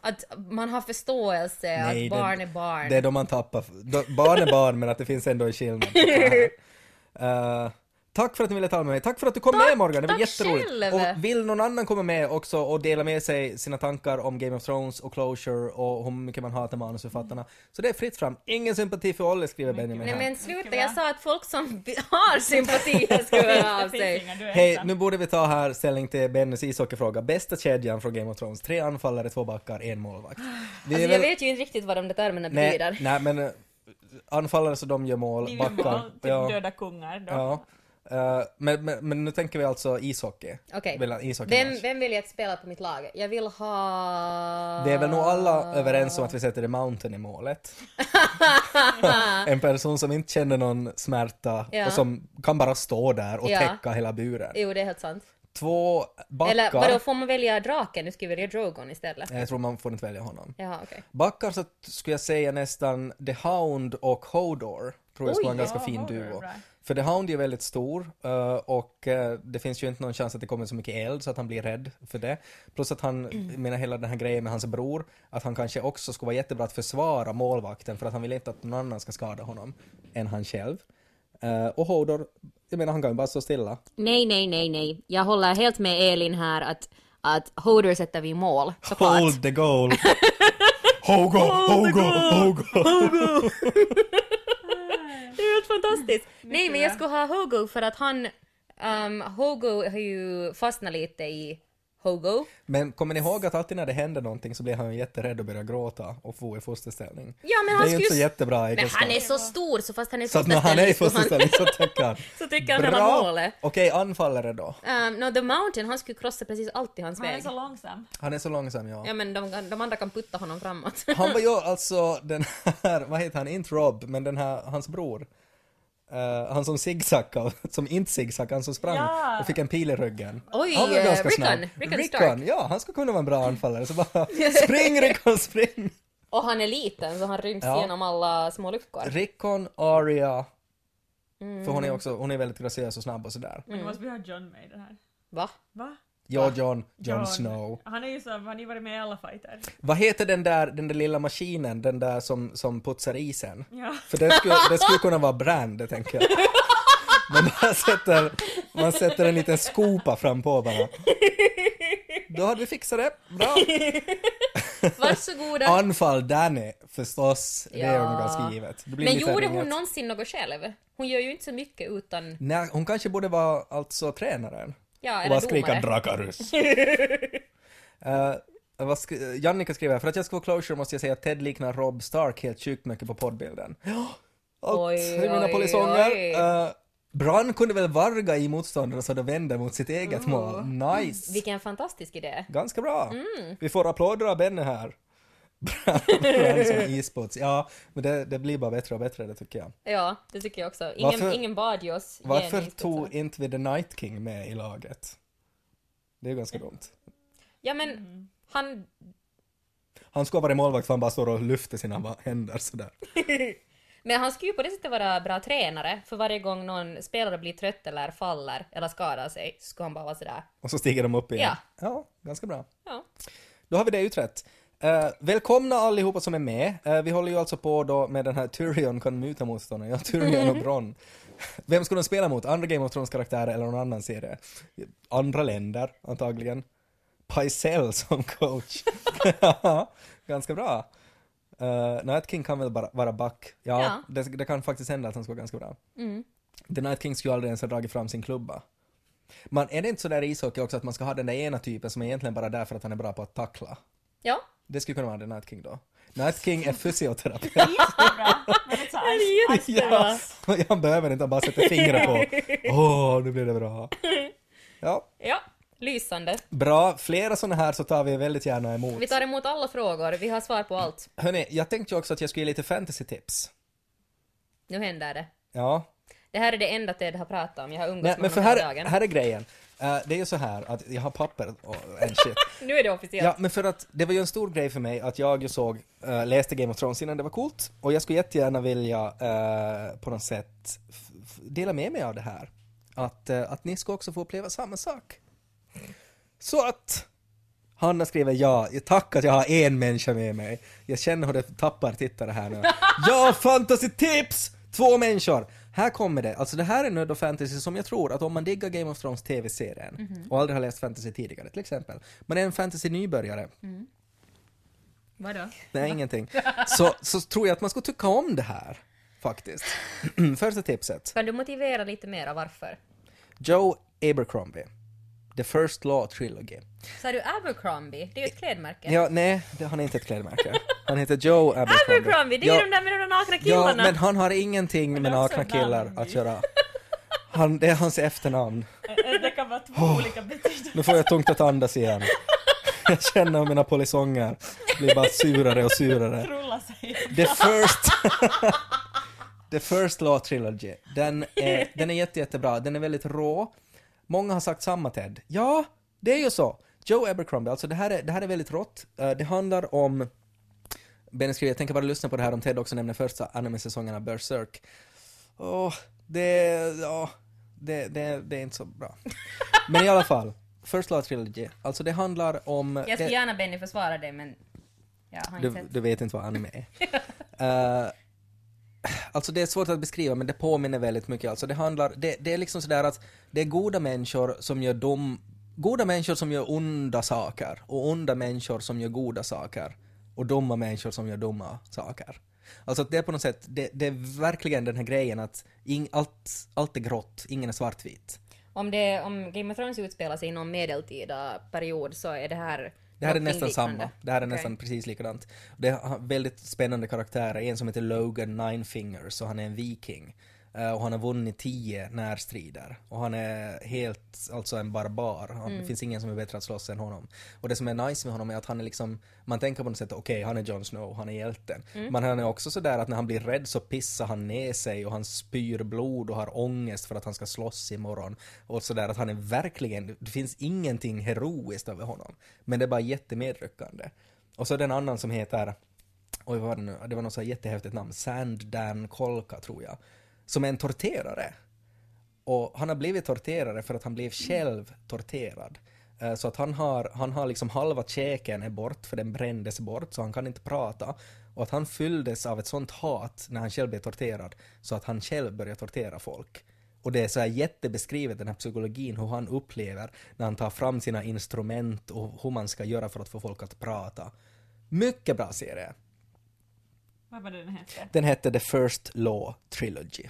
att man har förståelse, Nej, att barn det, är barn. Det är då man tappar. Då, barn är barn men att det finns ändå en skillnad. Eh, Tack för att ni ville tala med mig. Tack för att du kom med Morgan, det var tack jätteroligt. själv. Och vill någon annan komma med också och dela med sig sina tankar om Game of Thrones och Closure och hur mycket man hatar manusförfattarna. Så det är fritt fram. Ingen sympati för Olle skriver Benjamin Nej här. men sluta, jag sa att folk som har sympatier ska höra av sig. Hej, nu borde vi ta här ställning till Bennys ishockeyfråga. Bästa kedjan från Game of Thrones. Tre anfallare, två backar, en målvakt. Vi Alltså är jag väl- vet ju inte riktigt vad de där termerna nej, betyder. nej, men eh, anfallare så de gör mål, backar. vara typ döda kungar då. ja. Eh, men, men, men nu tänker vi alltså ishockey. Okej. Ishockey Vem, vem vill jag spela på mitt lag? Jag vill ha... Vi är väl nog alla överens om att vi sätter The Mountain i målet. en person som inte känner någon smärta Ja. och som kan bara stå där och Ja. täcka hela buren. Jo, det är helt sant. Två backar. Eller vadå, får man välja draken? Nu ska vi välja Drogon istället. Jag tror man får inte välja honom. Jaha, okej. Backar så skulle jag säga nästan The Hound och Hodor. Tror jag skulle vara en ganska ja, fin duo. bra. För The Hound är väldigt stor eh, och eh, det finns ju inte någon chans att det kommer så mycket eld så att han blir rädd för det. Plus att han, Mm. menar hela den här grejen med hans bror, att han kanske också skulle vara jättebra att försvara målvakten för att han vill inte att någon annan ska skada honom än han själv. Eh, och Hodor, jag menar han kan ju bara stå stilla. Nej, nej, nej, nej. Jag håller helt med Elin här att, att Hodor sätter vi mål, såklart. Hold the goal! Hogo, Hogo, Hogo! fantastiskt. Nej, men jag skulle ha Hogo för att han... Um, Hogo har ju fastnat lite i Hogo. Men kommer ni ihåg att alltid när det händer någonting så blir han jätterädd och börjar gråta och får i fosterställning. Ja, men det han är ju inte så skulle... jättebra Men egenskap. han är så stor så fast han är i Så att när han är i fosterställning fosterställning så tycker han. så tycker han hela målet. Okej, anfallare då. Um, no, The Mountain, han skulle krossa precis allt i hans Han är väg. så långsam. Han är så långsam, ja. Ja men de, de andra kan putta honom framåt. Han var ju alltså den här, vad heter han, inte Rob, men den här, hans bror. Eh, han som zigzackade, som inte zigzackade, han som sprang Ja. och fick en pil i ryggen. Oj, han var ganska Rickon, snabb. Rickon Stark. ja, han skulle kunna vara en bra anfallare. Så bara, spring Rickon, spring! Och han är liten så han ryms Ja. genom alla små luckor. Rickon, Aria, Mm. för hon är också, hon är väldigt graciös och snabb och sådär. Men då måste vi ha John med i det här. Va? Va? Ja, John, John Snow. Han är ju så, han har ju varit med i alla fighter. Vad heter den där, den där lilla maskinen, den där som, som putsar isen? Ja. För det skulle, det skulle kunna vara Brand, tänker jag. Men man sätter, man sätter en liten skopa fram på bara. Då hade vi fixat det. Bra. Varsågoda. Anfall Danny, förstås. Det är Ja. nog ganska givet. Det blir Men gjorde hon någonsin något själv? Hon gör ju inte så mycket utan... Nej, hon kanske borde vara alltså tränaren. Ja, Och bara skrika. Dracarys. uh, vad sk- Jannica skriver, för att jag ska få closure måste jag säga att Ted liknar Rob Stark helt sjukt mycket på poddbilden. Allt i mina polisonger. Uh, Bran kunde väl varga i motståndaren så de vände mot sitt eget mål. Nice! Vilken fantastisk idé. Ganska bra. Mm. Vi får applåder av Benny här. Bran Bran som isbots. Ja, men det, det blir bara bättre och bättre det tycker jag. Ja, det tycker jag också. Ingen, Varför- ingen bad ju oss Varför tog inte vi The Night King med i laget? Det är ju ganska dumt. Ja men, han... Han skulle ha varit målvakt för han bara står och lyfter sina händer sådär. Men han skulle ju på det sättet vara bra tränare, för varje gång någon spelare blir trött eller faller eller skadar sig, så ska han bara vara sådär. Och så stiger de upp igen. Ja. ja ganska bra. Ja. Då har vi det utrett. Uh, välkomna allihopa som är med. Eh, vi håller ju alltså på då med den här Tyrion kan muta motståndaren. Ja, Tyrion och Bronn. Vem ska de spela mot? Andra Game of Thrones-karaktärer eller någon annan serie? Andra länder, antagligen. Pycelle som coach. Ganska bra. Uh, Night King kan väl bara vara back. Ja, Ja. Det, det kan faktiskt hända att han ska vara ganska bra. Mm. The Night King skulle aldrig ens ha dragit fram sin klubba. Man, är det inte så där i ishockey också att man ska ha den där ena typen som är egentligen bara där för att han är bra på att tackla? Ja. Det skulle kunna vara The Night King då. Night King är fysioterapeut. Bra. Men det är så ice, ice ja, han behöver inte, han bara sätter fingret på. Åh, nu blir det bra. Ja, Ja, lysande. bra. Flera sådana här så tar vi väldigt gärna emot. Vi tar emot alla frågor, vi har svar på allt. Hörni, jag tänkte ju också att jag skulle ge lite fantasy-tips. Nu händer det. Ja, Det här är det enda Ted har pratat om, jag har umgåtts Nej, med men för honom hela dagen. här är grejen. Eh, det är ju så här att jag har papper och en shit. Nu är det officiellt. Ja, men för att det var ju en stor grej för mig att jag ju såg, uh, läste Game of Thrones innan det var coolt och jag skulle jättegärna vilja eh, på något sätt dela med mig av det här. Att, att ni ska också få uppleva samma sak. Så att Hanna skriver ja, tack att jag har en människa med mig. Jag känner hur det tappar tittare här nu. Ja, fantasy tips! Två människor! Här kommer det, alltså det här är nöd och fantasy som jag tror att om man diggar Game of Thrones TV-serien Mhm. och aldrig har läst fantasy tidigare till exempel, man är en fantasy-nybörjare, Vadå? nej ingenting, så, så tror jag att man ska tycka om det här faktiskt. Första tipset, Kan du motivera lite mer varför? Joe Abercrombie, The First Law Trilogy. Sa du Abercrombie? Det är ju ett klädmärke. Ja, nej, det, han är inte ett klädmärke. Han heter Joe Abercrombie. Abercrombie, det är ja, de där med de nakna Ja, killarna. men han har ingenting med nakna ett namn, killar att göra. Han, det är hans efternamn. Det kan vara två olika betydelser. Nu får jag tungt att andas igen. Jag känner mina polisonger blir bara surare och surare. Sig. The first... The first Law Trilogy. Den är, den är jätte, jättebra. Den är väldigt rå. Många har sagt samma Ted. Ja, det är ju så. Joe Abercrombie, alltså det här är, det här är väldigt rått. Eh, det handlar om... Benny skriver, jag tänker bara lyssna på det här om Ted också nämner första anime-säsongen av Berserk. Åh, det, ja, det, det, det är inte så bra. Men i alla fall, First Law Trilogy, alltså det handlar om... Jag det- skulle gärna Benny försvara dig men jag har du, inte sett. du vet inte vad anime är. Eh, alltså det är svårt att beskriva men det påminner väldigt mycket. Alltså det handlar, det, det är liksom sådär att det är goda människor som gör dom, goda människor som gör onda saker och onda människor som gör goda saker och dumma människor som gör dumma saker. Alltså att det är på något sätt, det, det är verkligen den här grejen att in, allt, allt är grått, ingen är svartvit. Om, det, om Game of Thrones utspelar sig i någon medeltida period så är det här det här är nästan liknande. samma. Det här är nästan precis likadant. Det har väldigt spännande karaktärer. En som heter Logan Ninefingers och han är en viking. Eh, och han har vunnit tio närstrider. Och han är helt, alltså en barbar. Han, Det finns ingen som är bättre att slåss än honom. Och det som är nice med honom är att han är liksom, man tänker på något sätt, okej han är Jon Snow, han är hjälten. Men han är också sådär att när han blir rädd så pissar han ner sig och han spyr blod och har ångest för att han ska slåss imorgon. Och sådär att han är verkligen, det finns ingenting heroiskt över honom. Men det är bara jättemedryckande. Och så är det en annan som heter, oj vad var det nu, det var något så jättehäftigt namn, Sandan Kolka tror jag. Som är en torterare. Och han har blivit torterare för att han blev själv torterad. Eh, Så att han har, han har liksom halva käken är bort för den brändes bort så han kan inte prata. Och att han fylldes av ett sånt hat när han själv blev torterad så att han själv började tortera folk. Och det är så här jättebeskrivet den här psykologin hur han upplever när han tar fram sina instrument och hur man ska göra för att få folk att prata. Mycket bra serie. Vad var det den hette? Den hette The First Law Trilogy.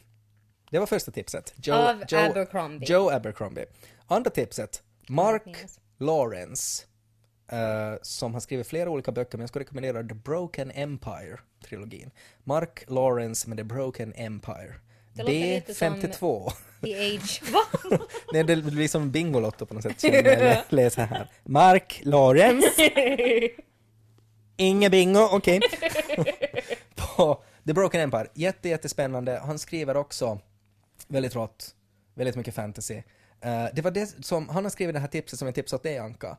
Det var första tipset. Joe, Av Abercrombie. Joe Abercrombie. Andra tipset, Mark. Lawrence, eh, som har skrivit flera olika böcker, men jag skulle rekommendera The Broken Empire-trilogin. Mark Lawrence med The Broken Empire. Det låter lite som- B52. The Age... Va? Nej, det blir som Bingolotto på något sätt, jag jag läser här. Mark Lawrence. Inga bingo, okej. på The Broken Empire. Jätte, jättespännande. Han skriver också väldigt rått, väldigt mycket fantasy. Eh, det var det som, han har skrivit det här tipset som jag tipsade åt dig Anka.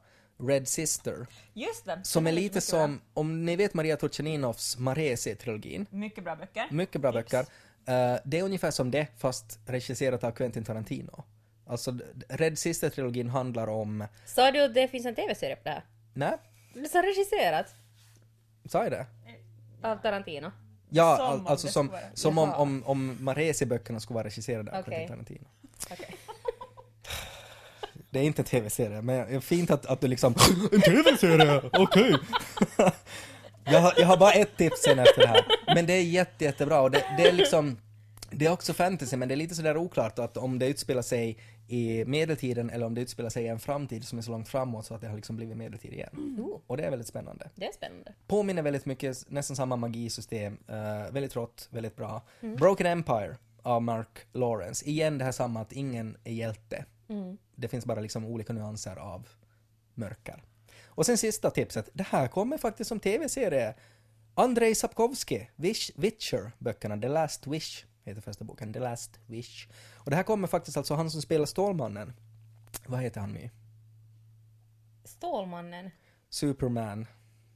Red Sister. Just det. Som är lite som, om ni vet Maria Turchaninovs Maresi-trilogin. bra. Mycket bra böcker. Mycket bra Tips. böcker. Eh, det är ungefär som det, fast regisserat av Quentin Tarantino. Alltså, Red Sister-trilogin handlar om... Sa du att det finns en TV-serie på det här? Nej, Det sa regisserat sa jag det? av Tarantino. Ja, Som al- om alltså som, som om, om, om Maresi-böckerna skulle vara regisserade av Okej. Quentin Tarantino. Okej. Det är inte en tv-serie, men det är fint att, att du liksom En tv-serie, okej! jag, har, jag har bara ett tips sen efter det här. Men det är jätte, jättebra och det, det är liksom Det är också fantasy, men det är lite sådär oklart att om det utspelar sig i medeltiden eller om det utspelar sig i en framtid som är så långt framåt så att det har liksom blivit medeltid igen. Och det är väldigt spännande. Det är spännande. Påminner väldigt mycket, nästan samma magisystem, uh, väldigt rått, väldigt bra. Broken Empire av Mark Lawrence. Igen det här samma att ingen är hjälte. Det finns bara liksom olika nyanser av mörker. Och sen sista tipset, det här kommer faktiskt som tv-serie. Andrei Sapkowski, Wish, Witcher-böckerna, The Last Wish heter första boken, The Last Wish. Och det här kommer faktiskt alltså han som spelar Stålmannen. Vad heter han My? Stålmannen. Superman.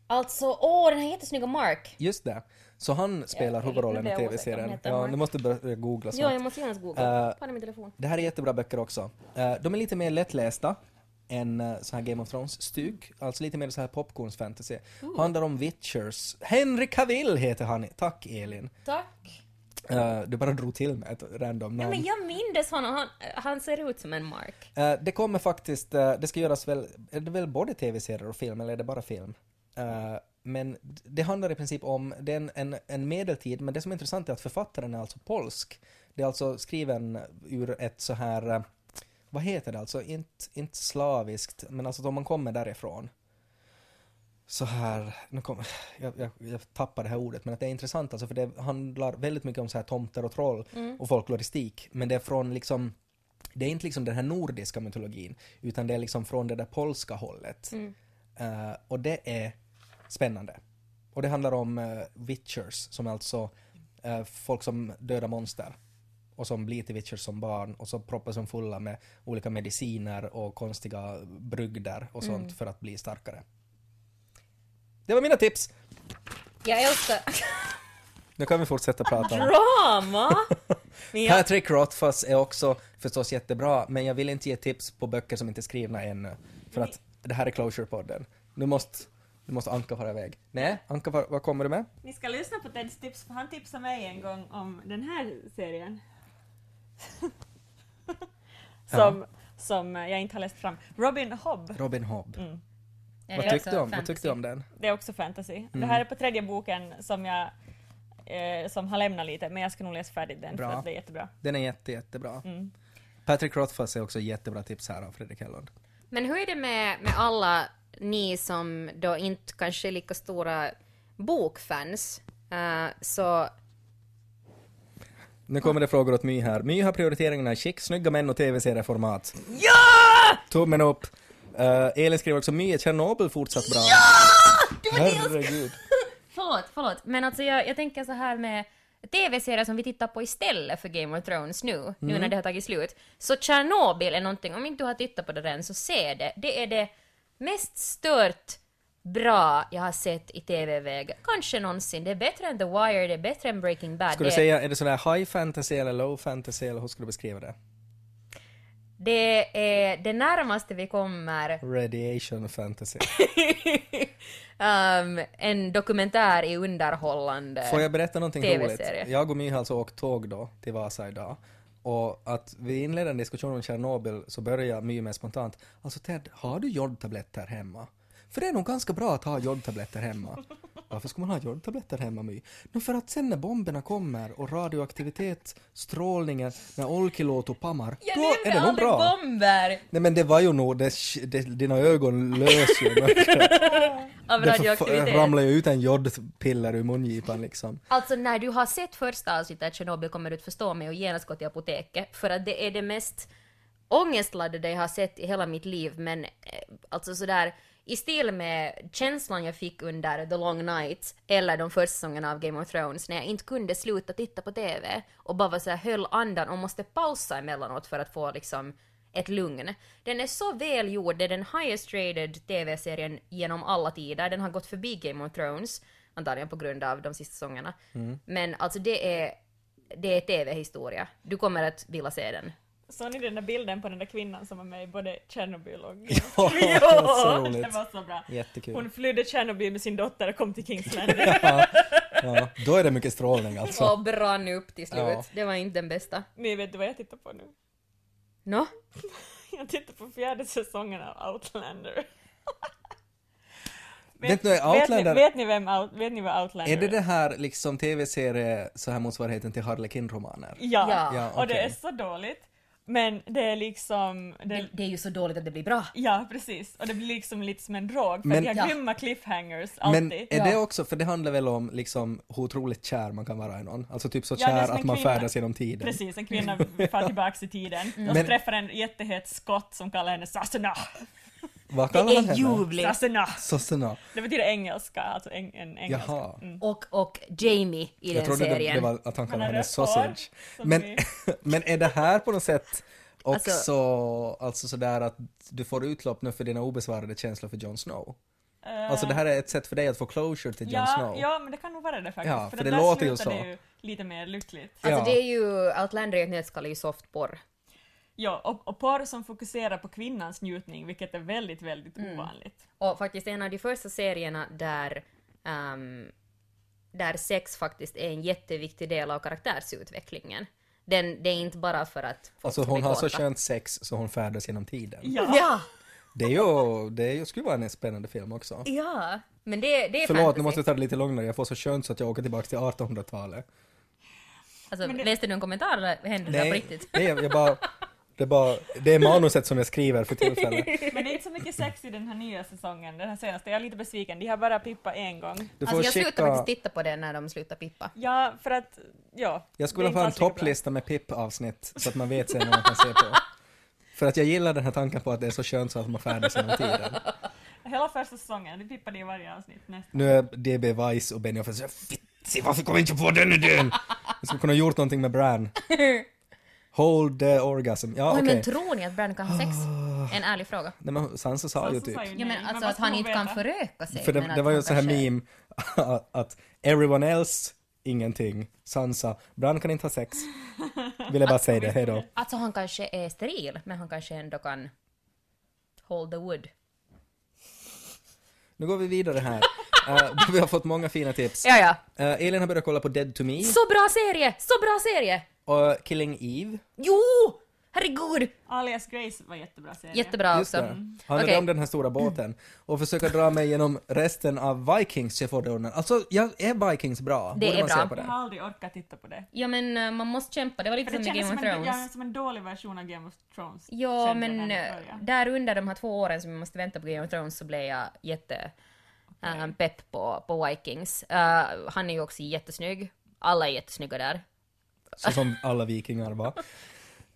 Alltså, åh den här jättesnygga Mark! Just det. Så han spelar jag- huvudrollen nu i tv-serien. Ja, du måste börja googla Ja, snart. jag måste genast googla. Fan i min telefon. Det här är jättebra böcker också. Eh, de är lite mer lättlästa än uh, så här Game of Thrones-styg. Alltså lite mer så här popcorns fantasy. Handlar om Witchers. Henry Cavill heter han. Tack Elin. Tack. Eh, du bara drog till med ett random Ja, namn. men jag mindes honom, han, han ser ut som en Mark. Eh, det kommer faktiskt, eh, det ska göras väl, är det väl både tv-serier och film eller är det bara film? Men det handlar i princip om, det är en, en, en medeltid, men det som är intressant är att författaren är alltså polsk. Det är alltså skriven ur ett så här, vad heter det alltså, inte, inte slaviskt, men alltså om man kommer därifrån. Så här, nu kom, jag, jag, jag tappar det här ordet, men att det är intressant alltså för det handlar väldigt mycket om så här tomter och troll och folkloristik, men det är från liksom det är inte liksom den här nordiska mytologin, utan det är liksom från det där polska hållet. Eh, och det är spännande. Och det handlar om uh, witchers, som är alltså eh, folk som dödar monster. Och som blir till witchers som barn och så proppas de fulla med olika mediciner och konstiga brygder och sånt för att bli starkare. Det var mina tips! Jag älskar... Nu kan vi fortsätta prata om Drama! Jag, Patrick Rothfuss är också förstås jättebra, men jag vill inte ge tips på böcker som inte är skrivna ännu. För att det här är Closure-podden. Nu måste, nu måste Anka fara iväg. Nej, Anka, vad, vad kommer du med? ni ska lyssna på Teds tips, för han tipsade mig en gång om den här serien. som, som jag inte har läst fram. Robin Hobb. Robin Hobb. Mm. Ja, Vad, det är tyckte du också om, vad fantasy. tyckte du om den? Det är också fantasy. Mm. Det här är på tredje boken som jag eh, som har lämnat lite, men jag ska nog läsa färdigt den Bra. för att det är jättebra. Den är jätte, jättebra. Mm. Patrick Rothfuss är också jättebra tips här av Fredrik Hellund. Men hur är det med, med alla ni som då inte kanske är lika stora bokfans? Eh, så Nu kommer det frågor åt My här. My har prioriteringarna i chic, snygga män och tv-serieformat. Ja! Tummen upp. Uh, Elin skriver också är Tjernobyl fortsatt bra. Ja! Herregud. Förlåt, förlåt. Men alltså jag, jag tänker så här med tv-serier som vi tittar på istället för Game of Thrones nu, nu när det har tagit slut. Så Tjernobyl är någonting, om inte du har tittat på det än, så se det. Det är det mest stört bra jag har sett i tv-väg, kanske någonsin. Det är bättre än The Wire, det är bättre än Breaking Bad. Skulle du det, säga, är det sån här high fantasy eller low fantasy eller hur skulle du beskriva det? Det är det närmaste vi kommer Radiation fantasy. um, en dokumentär i underhållande... Får jag berätta någonting roligt? Jag och My har alltså åkt tåg då till Vasa idag. Och att vi inledde en diskussion om Tjernobyl så började My med spontant. Alltså Ted, har du jodtabletter hemma? För det är nog ganska bra att ha jodtabletter hemma. Varför ska man ha jodtabletter hemma My? No, för att sen när bomberna kommer och radioaktivitet, strålningen, när Olkiluoto pammar, Jag då är det nog bra. bomber Nej men det var ju nog, det, det, dina ögon lös ju. av radioaktivitet. ramlar ju ut en jodpiller ur mungipan liksom. Alltså när du har sett första avsnittet av Tjernobyl kommer du att förstå mig och genast gå till apoteket. För att det är det mest ångestladdade jag har sett i hela mitt liv. Men eh, alltså sådär i stil med känslan jag fick under The Long Night eller de första säsongerna av Game of Thrones när jag inte kunde sluta titta på TV och bara så här höll andan och måste pausa emellanåt för att få liksom ett lugn. Den är så välgjord, det är den highest rated TV-serien genom alla tider. Den har gått förbi Game of Thrones, antagligen på grund av de sista säsongerna. Men alltså det är, det är TV-historia. Du kommer att vilja se den. Såg ni den där bilden på den där kvinnan som var med i både Tjernobyl och... Ja, det var så roligt. det var så bra. Jättekul. Hon flydde Tjernobyl med sin dotter och kom till Kingsland. Ja, ja, då är det mycket strålning alltså. Och brann upp till slut. Ja. Det var inte den bästa. Men vet du vad jag tittar på nu? Nå? Jag tittar på fjärde säsongen av Outlander. Vet vet, Outlander- ni, vet, ni vem, Out- vet ni vad Outlander Är det det här liksom tv-serie, så här motsvarigheten till Harlequin-romaner? Ja, Ja. Ja, och det är så dåligt. Men det är liksom... Det, Det, det är ju så dåligt att det blir bra. ja, precis. Och det blir liksom lite som en drog, för Men- de har Ja. grymma cliffhangers Men alltid. är det Ja. också, för det handlar väl om liksom hur otroligt kär man kan vara i någon? Alltså typ så Ja, kär att man kvinna. färdas genom tiden. Precis, en kvinna far tillbaks i tiden. Och så Men- träffar en jättehet skott som kallar henne Sassana. Vad Det är henne? ljuvligt. Sassana. Sossena. Det betyder engelska, alltså en, en engelska. Jaha. Mm. Och, och Jamie i Jag den trodde det, serien. det var att han kallade henne sausage. Men, vi- men är det här på något sätt också Alltså- alltså, sådär att du får utlopp nu för dina obesvarade känslor för Jon Snow? Eh, Alltså det här är ett sätt för dig att få closure till Jon ja, Snow? ja, men det kan nog vara det faktiskt. Ja, för det det där låter ju så. ju lite mer lyckligt. Alltså Ja. det är ju, Outlander i ett nötskal är ju softporr. Ja, och, och porr som fokuserar på kvinnans njutning, vilket är väldigt, väldigt Mm. ovanligt. Och faktiskt en av de första serierna där, ehm, där sex faktiskt är en jätteviktig del av karaktärsutvecklingen. Den, det är inte bara för att Alltså hon har så skönt sex så hon färdas genom tiden. Ja. Ja, Det är ju, det är ju, skulle vara en spännande film också. ja. Men det, det är Förlåt, fantasy. nu måste jag ta det lite lugnare. Jag får så skönt så att jag åker tillbaka till 1800-talet. Alltså, det- läste du en kommentar eller hände det på riktigt? nej, jag bara, det är bara, det är manuset som jag skriver för tillfället. Men det är inte så mycket sex i den här nya säsongen, den här senaste. Jag är lite besviken. De har bara Pippa en gång. Du får Alltså jag slutar skicka, faktiskt titta på det när de slutar pippa. Ja, för att, ja. jag skulle vilja ha en topplista med PIP-avsnitt så att man vet sen vad man kan se på. För att jag gillar den här tanken på att det är så skönt så att man färdas genom tiden. Hela första säsongen, det pippade i varje avsnitt nästan. Nu är DB Weiss och Benny så Fitsi, varför kom jag inte på den idén? Jag skulle kunna ha gjort någonting med Bran. Hold the orgasm. Ja, Oj, okej. men tror ni att Bran kan ha sex? En ärlig fråga. Nej men Sansa sa ju Sansa typ. sa ju Ja, nej, men alltså att han inte kan föröka sig. För det, det var ju så här meme att, att everyone else, ingenting. Sansa, Bran kan inte ha sex. Vill jag bara säga det, hejdå. Alltså han kanske är steril, men han kanske ändå kan hold the wood. Nu går vi vidare här. Uh, vi har fått många fina tips. Ja, ja. Uh, Elin har börjat kolla på Dead to Me Så bra serie! Så bra serie! Och Killing Eve. Jo! Herregud! Alias Grace var jättebra serie. Jättebra Just också. det. Handlar Okej. om den här stora båten. Och försöka dra mig genom resten av Vikings, jag ordnat. Alltså, jag, är Vikings bra? Det Borde är man bra. se på Jag det? har aldrig orkat titta på det. Ja men eh, man måste kämpa, det var lite För som det kändes Game som of en, Thrones. ja, som en dålig version av Game of Thrones. Ja, kände jag men när eh, började. där under de här två åren som vi måste vänta på Game of Thrones så blev jag jätte eh, pepp på, på Vikings. Eh, han är ju också jättesnygg. Alla är jättesnygga där. Så som alla vikingar var.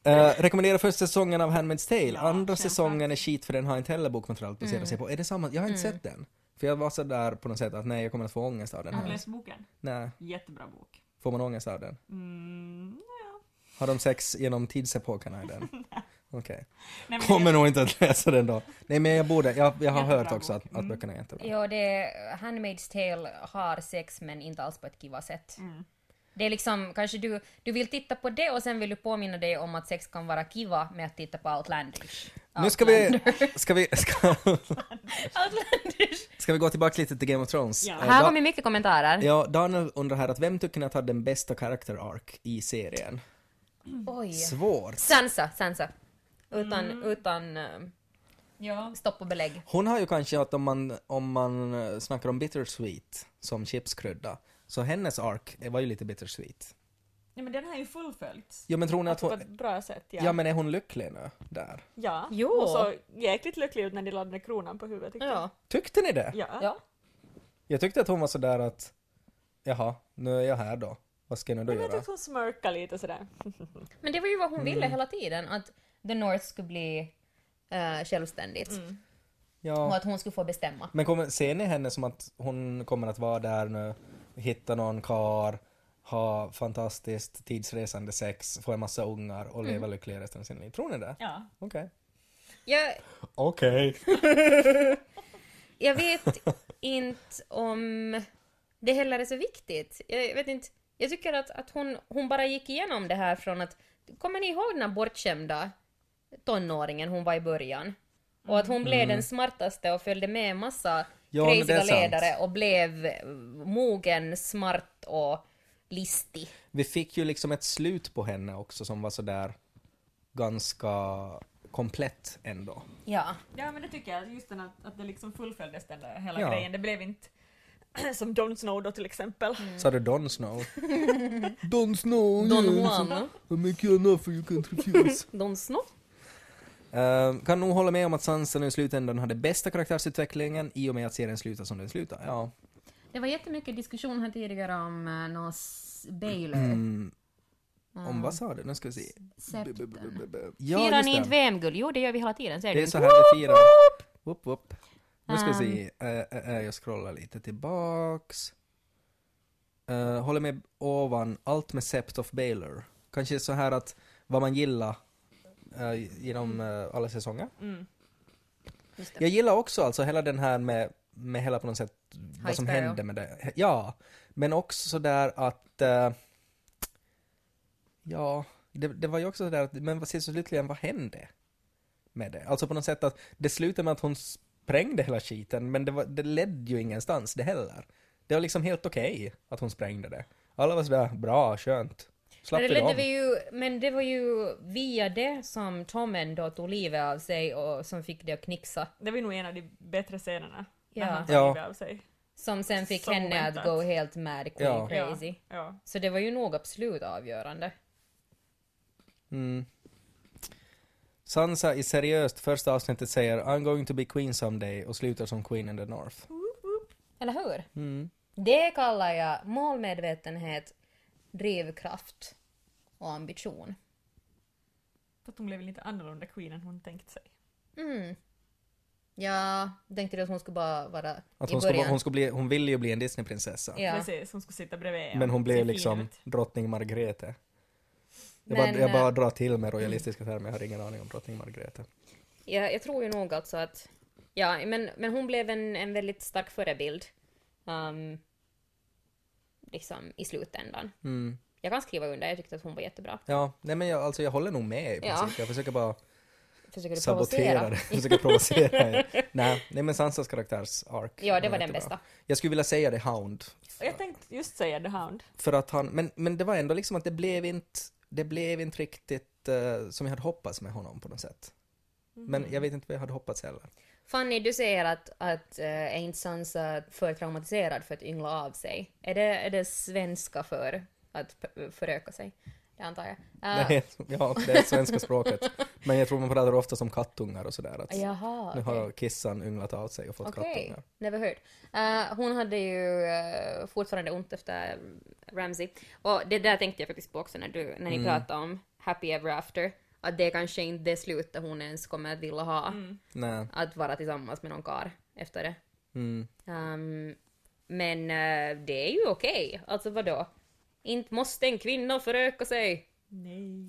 Uh, rekommenderar första säsongen av Handmaid's Tale. Ja, Andra säsongen är skit för den har inte heller bokmaterial att basera Mm. sig på. Är det samma? Jag har inte sett den. För jag var så där på något sätt att nej, jag kommer att få ångest av den Har du här. läst boken? Nej, Jättebra bok. får man ångest av den? Mm, ja. Har de sex genom tidsepokerna i den? Okej. Nej, men Kommer det- nog inte att läsa den då. Nej men jag borde, jag, jag har Jättebra hört också bok. att, att Mm. böckerna är jättebra. Ja, det Handmaid's Tale har sex men inte alls på ett kiva sätt. Mm. Det är liksom, kanske du, du vill titta på det och sen vill du påminna dig om att sex kan vara kiva med att titta på Outlandish. Nu ska vi, ska vi, ska, Outlandish! ska vi gå tillbaka lite till Game of Thrones? Ja. Eh, Här kommer mycket kommentarer. Ja, Daniel undrar här att vem tycker ni att hade den bästa character arc i serien? Oj. Svårt. Sansa, Sansa. Utan, utan eh, Ja. stopp och belägg. Hon har ju kanske att om man, om man snackar om bittersweet som chipskrydda, så hennes ark var ju lite bittersweet. ja, men den har ju fullföljts. Ja men tror ni att Alltså på hon, ett bra sätt, ja. ja men är hon lycklig nu där? Ja. Jo. Och så jäkligt lycklig ut när de laddade kronan på huvudet. tyckte Ja. Tyckte ni det? jag. Ja. ja. Jag tyckte att hon var sådär att, jaha, nu är jag här då. Vad ska jag nu då Men jag göra? tyckte hon smörkade lite sådär. Men det var ju vad hon ville Mm. hela tiden, att The North skulle bli uh, självständigt. Och Ja. att hon skulle få bestämma. Men kommer, ser ni henne som att hon kommer att vara där nu, hitta någon kar, ha fantastiskt tidsresande sex, få en massa ungar och leva lycklig resten av sin liv? Tror ni det? Ja. Okej. Jag, Okej. jag vet inte om det heller är så viktigt. Jag vet inte. Jag tycker att, att hon, hon bara gick igenom det här från att... Kommer ni ihåg den här bortskämda tonåringen hon var i början? Och att hon blev den smartaste och följde med en massa Mm. Ja, sant. ledare och blev eh, mogen, smart och listig. Vi fick ju liksom ett slut på henne också som var sådär ganska komplett ändå. Ja. ja, men det tycker jag. Just den att, att det liksom fullföljdes den där hela Ja. grejen. Det blev inte som Jon Snow då till exempel. Sa du Don Snow? Don Snow! Don. Juan. I make you an offer you can't refuse. Don Snow. Eh, kan nog hålla med om att Sansa nu i slutändan hade bästa karaktärsutvecklingen i och med att serien slutar som den slutar. Ja. Det var jättemycket diskussion här tidigare om uh, Nos Baylor. Mm, om vad sa du? Nu ska vi se. Ja, Firar ni inte VM-guld? Jo, det gör vi hela tiden. Ser Det är så här vi firar. Whoop, whoop. Nu ska vi se. Eh, eh, eh, jag scrollar lite tillbaks. Uh, håller med ovan. Allt med Sept of Baylor. Kanske så här att vad man gillar uh, genom eh, alla säsonger. Mm. Jag gillar också alltså hela den här med, med hela på något sätt vad som Sparrow. hände med det. Ja, men också sådär att eh, ja, det, det var ju också sådär att, men vad så slutligen, vad hände med det? Alltså på något sätt att det slutade med att hon sprängde hela skiten, men det, var, det ledde ju ingenstans det heller. Det var liksom helt okej att hon sprängde det. Alla var sådär, bra, skönt. Slapp Men vi det, dem. var ju, men det var ju via det som Tommen då tog livet av sig och som fick det att knixa. Det var nog en av de bättre scenerna. Ja. När han Ja. livet av sig. Som sen fick Så henne oväntat. att gå helt mad, queen Ja. crazy. Ja, ja. Så det var ju nog absolut avgörande. Mm. Sansa i seriöst första avsnittet säger I'm going to be queen someday och slutar som queen in the north. Eller hur? Mm. Det kallar jag målmedvetenhet, drivkraft och ambition. Att hon blev lite annorlunda queen än hon tänkt sig. Mm. Jag tänkte att hon skulle bara vara Att i hon, ska, början. vara- hon, ska bli, hon ville ju bli en Disneyprinsessa. Ja. Precis, hon skulle sitta bredvid. Men hon blev liksom ut. drottning Margrethe. Jag, Men, bara, jag bara eh, drar till med royalistiska termer, jag har ingen aning om drottning Margrethe. Ja, jag tror ju nog alltså att... Ja, men, men hon blev en, en väldigt stark förebild. Um, liksom i slutändan. Mm. Jag kan skriva under, jag tyckte att hon var jättebra. Ja, nej men jag, alltså jag håller nog med i Ja. princip. Jag försöker bara Försöker du sabotera det. Försöker provocera er. nej, nej men Sansas karaktärs arc Ja, det var den bästa. Jag skulle vilja säga det Hound. Och jag tänkte just säga The Hound. För att han, men, men det var ändå liksom att det blev inte, det blev inte riktigt eh, som jag hade hoppats med honom på något sätt. Men jag vet inte vad jag hade hoppats heller. Fanny, du säger att, att uh, är inte Sansa för traumatiserad för att yngla av sig. Är det, är det svenska för att föröka sig? Det antar jag. Uh, Nej, ja, det är svenska språket. Men jag tror man pratar ofta som kattungar och sådär. Att Jaha, nu har kissan ynglat av sig och fått Okej, kattungar. never heard. Eh, hon hade ju eh, fortfarande ont efter Ramsey. Och det där tänkte jag faktiskt på också när, du, när ni Mm. pratade om Happy Ever After. Att det är kanske inte det slutet hon ens kommer att vilja ha. Nej. Att vara tillsammans med någon kar efter det. Mm. Ehm, men eh, det är ju okej. Alltså vadå? Inte måste en kvinna föröka sig. Nej.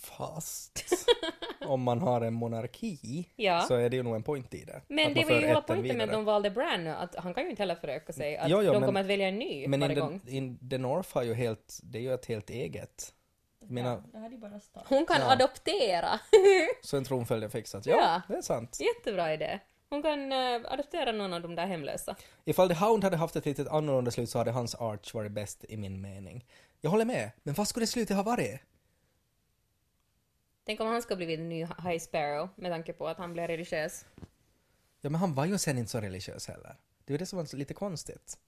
Fast om man har en monarki Ja. så är det ju nog en point i det. Men det var ju hela poängen med att de valde Bran, att han kan ju inte heller föröka sig. Att Ja, ja, de men- kommer att välja en ny Men varje in gång. in the North har ju helt, det är ju ett helt eget. Bara start. Hon kan Ja. adoptera. så en tronföljd fixat. Ja, Ja. det är sant. Jättebra idé. Hon kan eh, adoptera någon av de där hemlösa. Ifall The Hound hade haft ett litet annorlunda slut så hade hans arch varit bäst i min mening. Jag håller med, men vad skulle det slutet ha varit? Tänk om han ska bli en ny High Sparrow med tanke på att han blir religiös. Ja, men han var ju sen inte så religiös heller. Det är ju det som var lite konstigt.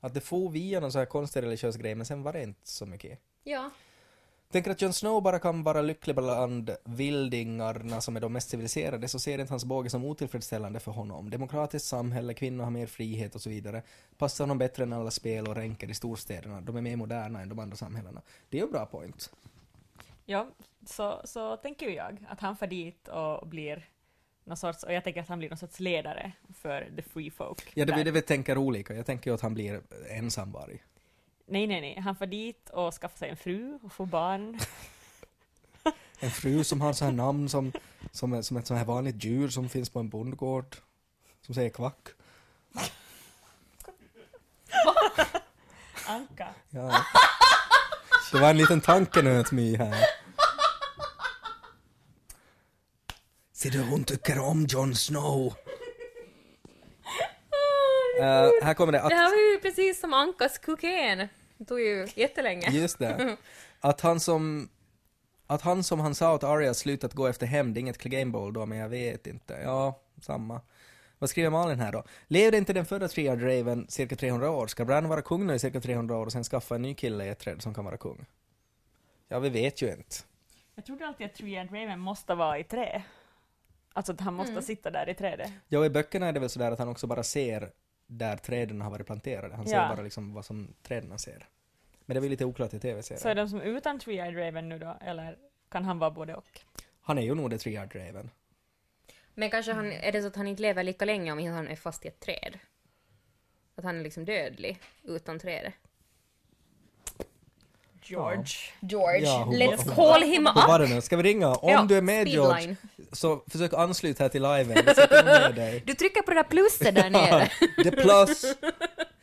Att det får via någon så här konstig religiös grej, men sen var det inte så mycket. Ja. Tänker att Jon Snow bara kan vara lycklig bland vildingarna som är de mest civiliserade så ser inte hans båge som otillfredsställande för honom. Demokratiskt samhälle, kvinnor har mer frihet och så vidare. Passar honom bättre än alla spel och ränker i storstäderna. De är mer moderna än de andra samhällena. Det är en bra point. Ja, så, så tänker jag att han får dit och blir någon sorts, och jag tänker att han blir någon sorts ledare för the free folk. Ja, det är det vi tänker olika. Jag tänker ju att han blir ensamvarg. Nej, nej, nej. Han får dit och skaffar sig en fru och får barn. En fru som har så här namn som, som, är- som ett så här vanligt djur som finns på en bondgård. Som säger kvack. Anka. Ja. Det var en liten tankenöt My här. Ser du, hon tycker om Jon Snow. Eh, här kommer det Det att, här var ju precis som Ankas kokain. Det tog ju jättelänge. just det, att han som, att han som han sa åt Arya slutat gå efter hämnd, det är inget Clegane Bowl då, men jag vet inte. Ja, samma. Vad skriver Malin här då? Levde inte den förra Triad Raven cirka 300 år? Ska Bran vara kung nu i cirka 300 år och sen skaffa en ny kille i ett träd som kan vara kung? Ja, vi vet ju inte. Jag trodde alltid att Three and Raven måste vara i trä. Alltså att han måste Mm. sitta där i trädet. Ja, i böckerna är det väl sådär att han också bara ser där träden har varit planterade. Han ser Ja. bara liksom vad som träden ser. Men det är väl lite oklart i Så är tv-serien. de som utan Three-Eyed Raven nu då, eller kan han vara både och? Han är ju nog det Triad Raven. Men kanske han, är det så att han inte lever lika länge om han är fast i ett träd? Att han är liksom dödlig utan trädet? George. George, Ja, hon let's var- call him Hur var up! det nu? Ska vi ringa? Om Ja, du är med George, speedline. så försök ansluta här till liven. Du trycker på det där plusset där nere. The plus,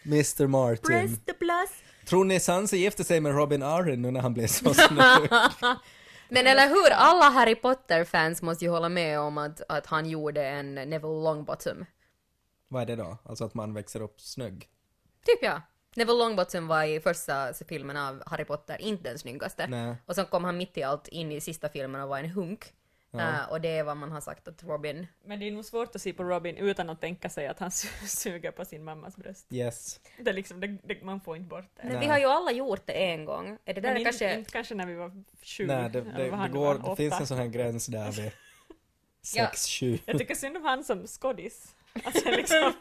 Mr Martin. Press the plus. Tror ni Sansa gifte sig med Robin Arryn nu när han blev så snygg? Men eller hur, alla Harry Potter-fans måste ju hålla med om att, att han gjorde en Neville Longbottom. Vad är det då? Alltså att man växer upp snygg? Typ ja. Neville Longbottom var i första filmen av Harry Potter inte den snyggaste. Nej. Och sen kom han mitt i allt in i sista filmen och var en hunk. Eh, och det är vad man har sagt att Robin... Men det är nog svårt att se på Robin utan att tänka sig att han su- suger på sin mammas bröst. Yes. Det är liksom, det, det, man får inte bort det. Men vi Nej. har ju alla gjort det en gång. Är det där Men kanske... inte kanske när vi var sju. Nej, det, det, det, går, det finns en sån här gräns där vid Ja. 6-7. Jag tycker synd om han som skådis. Alltså liksom,